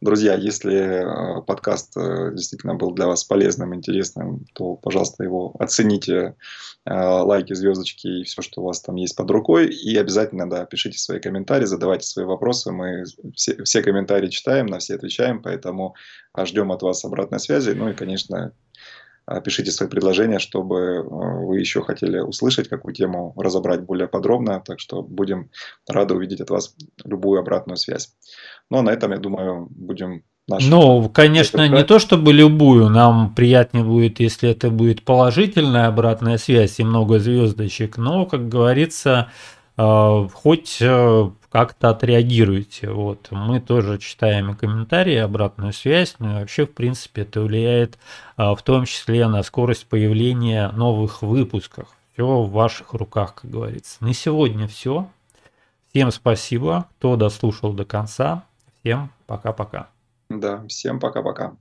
Speaker 2: Друзья, если э, подкаст э, действительно был для вас полезным, интересным, то, пожалуйста, его оцените, э, лайки, звездочки и все, что у вас там есть под рукой. И обязательно, да, пишите свои комментарии, задавайте свои вопросы. Мы все, все комментарии читаем, на все отвечаем, поэтому ждем от вас обратной связи. Ну и, конечно, пишите свои предложения, чтобы вы еще хотели услышать, какую тему разобрать более подробно. Так что будем рады увидеть от вас любую обратную связь. Ну, а на этом, я думаю, будем
Speaker 1: Наши ну, конечно, не то чтобы любую, нам приятнее будет, если это будет положительная обратная связь и много звездочек, но, как говорится, э, хоть э, как-то отреагируйте. Вот. Мы тоже читаем и комментарии, обратную связь, ну и вообще, в принципе, это влияет э, в том числе на скорость появления новых выпусков. Все в ваших руках, как говорится. На сегодня все. Всем спасибо, кто дослушал до конца. Всем пока-пока.
Speaker 2: Да, всем пока-пока.